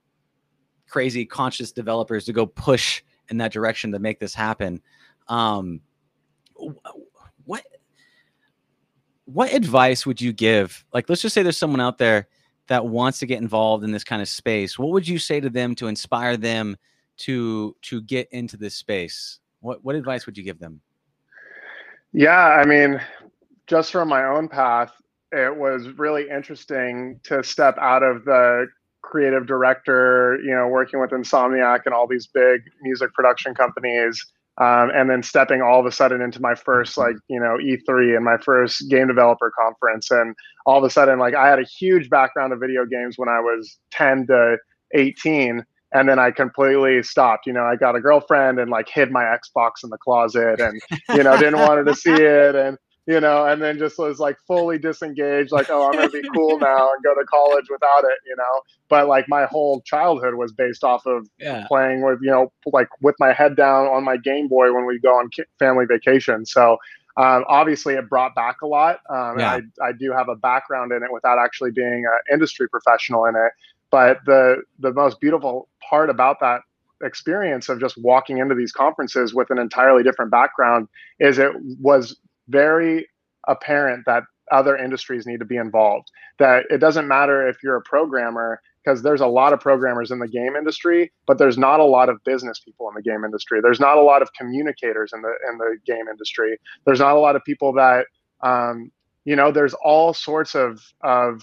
crazy conscious developers to go push in that direction to make this happen. Um, what what advice would you give? Like, let's just say there's someone out there that wants to get involved in this kind of space. What would you say to them to inspire them to to get into this space? What what advice would you give them? Yeah, I mean, just from my own path, it was really interesting to step out of the creative director, you know, working with Insomniac and all these big music production companies. Um, and then stepping all of a sudden into my first like you know E3 and my first game developer conference, and all of a sudden like I had a huge background of video games when I was 10 to 18, and then I completely stopped. You know, I got a girlfriend and like hid my Xbox in the closet, and you know didn't want her to see it, and you know, and then just was like fully disengaged, like, oh, I'm gonna be cool now and go to college without it, you know. But like my whole childhood was based off of yeah. playing with, you know, like with my head down on my Game Boy when we go on family vacation. So um, obviously, it brought back a lot. Um, yeah. I, I do have a background in it without actually being an industry professional in it. But the the most beautiful part about that experience of just walking into these conferences with an entirely different background is it was very apparent that other industries need to be involved. That it doesn't matter if you're a programmer, because there's a lot of programmers in the game industry, but there's not a lot of business people in the game industry. There's not a lot of communicators in the in the game industry. There's not a lot of people that um, you know. There's all sorts of of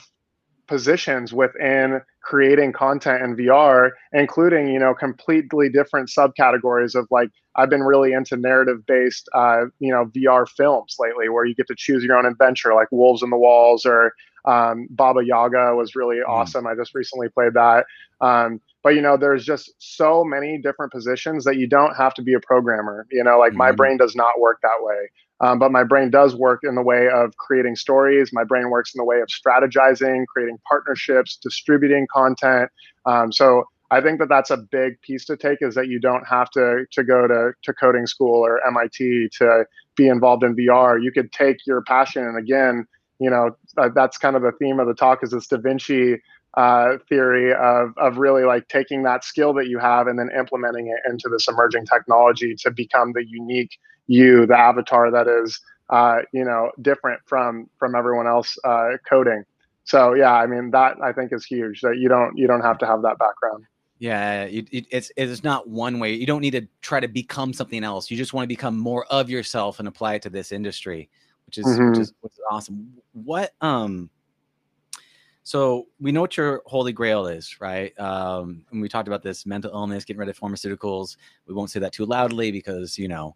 positions within creating content in VR, including you know completely different subcategories of like I've been really into narrative based uh, you know VR films lately, where you get to choose your own adventure, like Wolves in the Walls or um, Baba Yaga was really mm. awesome. I just recently played that. Um, but you know, there's just so many different positions that you don't have to be a programmer. You know, like mm-hmm. my brain does not work that way. Um, but my brain does work in the way of creating stories. My brain works in the way of strategizing, creating partnerships, distributing content. Um, so I think that that's a big piece to take is that you don't have to to go to to coding school or MIT to be involved in VR. You could take your passion and again, you know, uh, that's kind of the theme of the talk is this Da Vinci uh, theory of of really like taking that skill that you have and then implementing it into this emerging technology to become the unique you, the avatar that is, uh, you know, different from from everyone else uh, coding. So yeah, I mean that I think is huge that you don't you don't have to have that background. Yeah, it, it, it's it's not one way. You don't need to try to become something else. You just want to become more of yourself and apply it to this industry, which is mm-hmm. which is which is awesome. What um so we know what your holy grail is, right? Um, and we talked about this mental illness, getting rid of pharmaceuticals. We won't say that too loudly because you know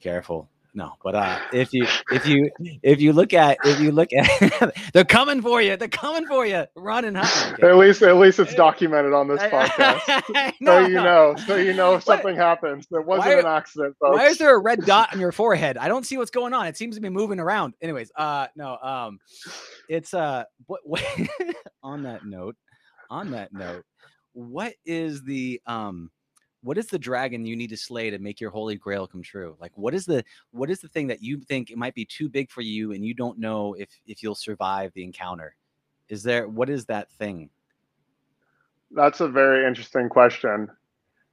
careful no but uh if you if you if you look at if you look at they're coming for you they're coming for you run and hide okay. at least at least it's documented on this podcast no, so you know so you know if something what? happens it wasn't why, an accident folks. why is there a red dot on your forehead i don't see what's going on it seems to be moving around anyways uh no um it's uh what, what on that note on that note what is the um what is the dragon you need to slay to make your holy grail come true? Like what is the what is the thing that you think it might be too big for you and you don't know if if you'll survive the encounter? Is there what is that thing? That's a very interesting question.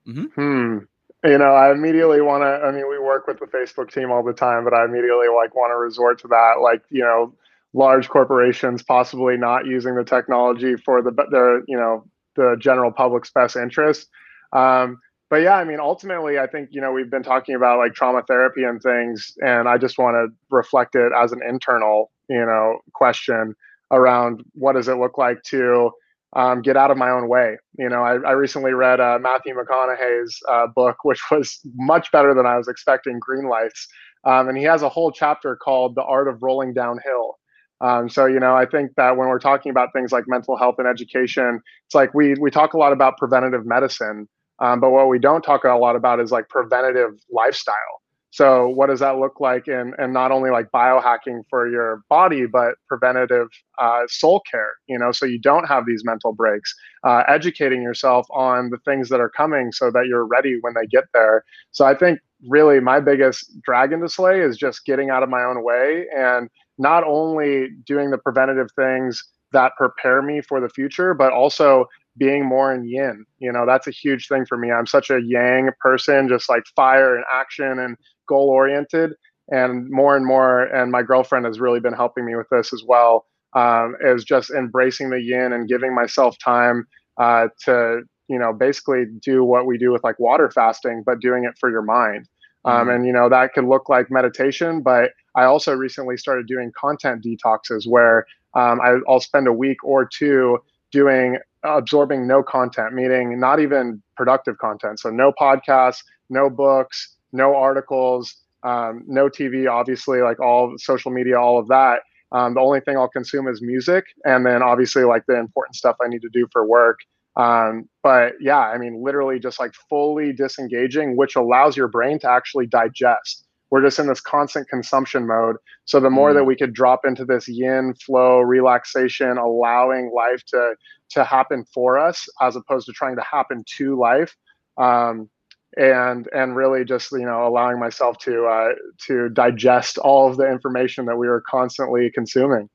Mm-hmm. hmm. You know i immediately want to i mean we work with the facebook team all the time but i immediately like want to resort to that like you know large corporations possibly not using the technology for the but the you know the general public's best interest. Um, but yeah, I mean, ultimately, I think you know we've been talking about like trauma therapy and things, and I just want to reflect it as an internal, you know, question around what does it look like to um, get out of my own way. You know, I, I recently read uh, Matthew McConaughey's uh, book, which was much better than I was expecting, Green Lights. Um, and he has a whole chapter called The Art of Rolling Downhill. Um, so, you know, I think that when we're talking about things like mental health and education, it's like we, we talk a lot about preventative medicine, um, but what we don't talk a lot about is like preventative lifestyle. So what does that look like in and not only like biohacking for your body, but preventative uh, soul care, you know, so you don't have these mental breaks, uh, educating yourself on the things that are coming so that you're ready when they get there. So I think really my biggest dragon to slay is just getting out of my own way and not only doing the preventative things that prepare me for the future, but also being more in yin. You know, that's a huge thing for me. I'm such a yang person, just like fire and action and goal oriented. And more and more, and my girlfriend has really been helping me with this as well, um, is just embracing the yin and giving myself time uh, to, you know, basically do what we do with like water fasting, but doing it for your mind. Um, mm-hmm. and you know that could look like meditation, but I also recently started doing content detoxes where um, I, I'll spend a week or two doing absorbing no content, meaning not even productive content. So no podcasts, no books, no articles, um, no TV, obviously, like all social media, all of that. Um, the only thing I'll consume is music, and then obviously like the important stuff I need to do for work. Um, but yeah, I mean, literally just like fully disengaging, which allows your brain to actually digest. We're just in this constant consumption mode. So the more mm. that we could drop into this yin flow, relaxation, allowing life to to happen for us, as opposed to trying to happen to life, um, and and really just you know allowing myself to uh, to digest all of the information that we were constantly consuming.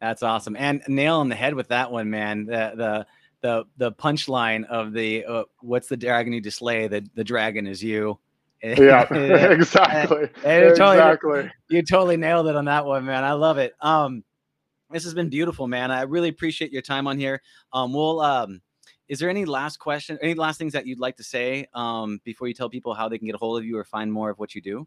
That's awesome, and nail on the head with that one, man. The the the the punchline of the uh, what's the dragon you slay? The the dragon is you. Yeah, exactly. And, and exactly. you totally nailed it on that one, man. I love it. Um, this has been beautiful, man. I really appreciate your time on here. Um, we'll um is there any last question, any last things that you'd like to say um, before you tell people how they can get a hold of you or find more of what you do?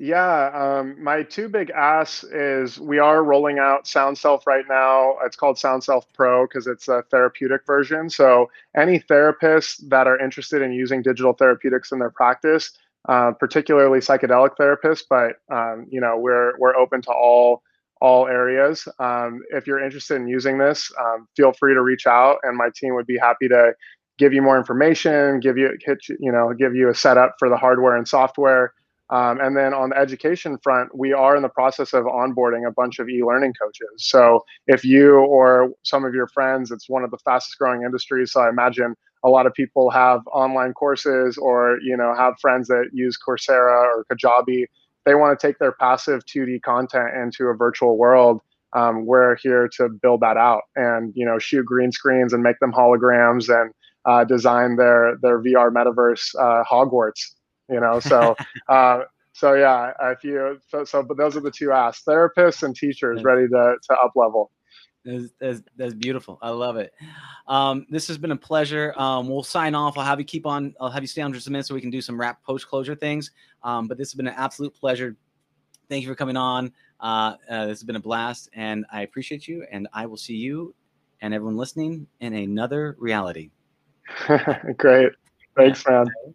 Yeah, um, my two big asks is we are rolling out SoundSelf right now. It's called SoundSelf Pro because it's a therapeutic version. So any therapists that are interested in using digital therapeutics in their practice, uh, particularly psychedelic therapists, but um, you know we're we're open to all all areas. Um, if you're interested in using this, um, feel free to reach out, and my team would be happy to give you more information, give you you know give you a setup for the hardware and software. Um, and then on the education front, we are in the process of onboarding a bunch of e-learning coaches. So if you or some of your friends, it's one of the fastest growing industries. So I imagine a lot of people have online courses or you know have friends that use Coursera or Kajabi they want to take their passive 2D content into a virtual world, um, we're here to build that out and you know shoot green screens and make them holograms and uh, design their their VR metaverse uh, Hogwarts. You know, so uh, so yeah, if you so, so but those are the two asks: therapists and teachers ready to to up level. That's, that's, that's, beautiful. I love it. Um, this has been a pleasure. Um, we'll sign off. I'll have you keep on. I'll have you stay on just a minute so we can do some wrap post closure things. Um, but this has been an absolute pleasure. Thank you for coming on. Uh, uh, this has been a blast, and I appreciate you. And I will see you and everyone listening in another reality. Great. Thanks, man.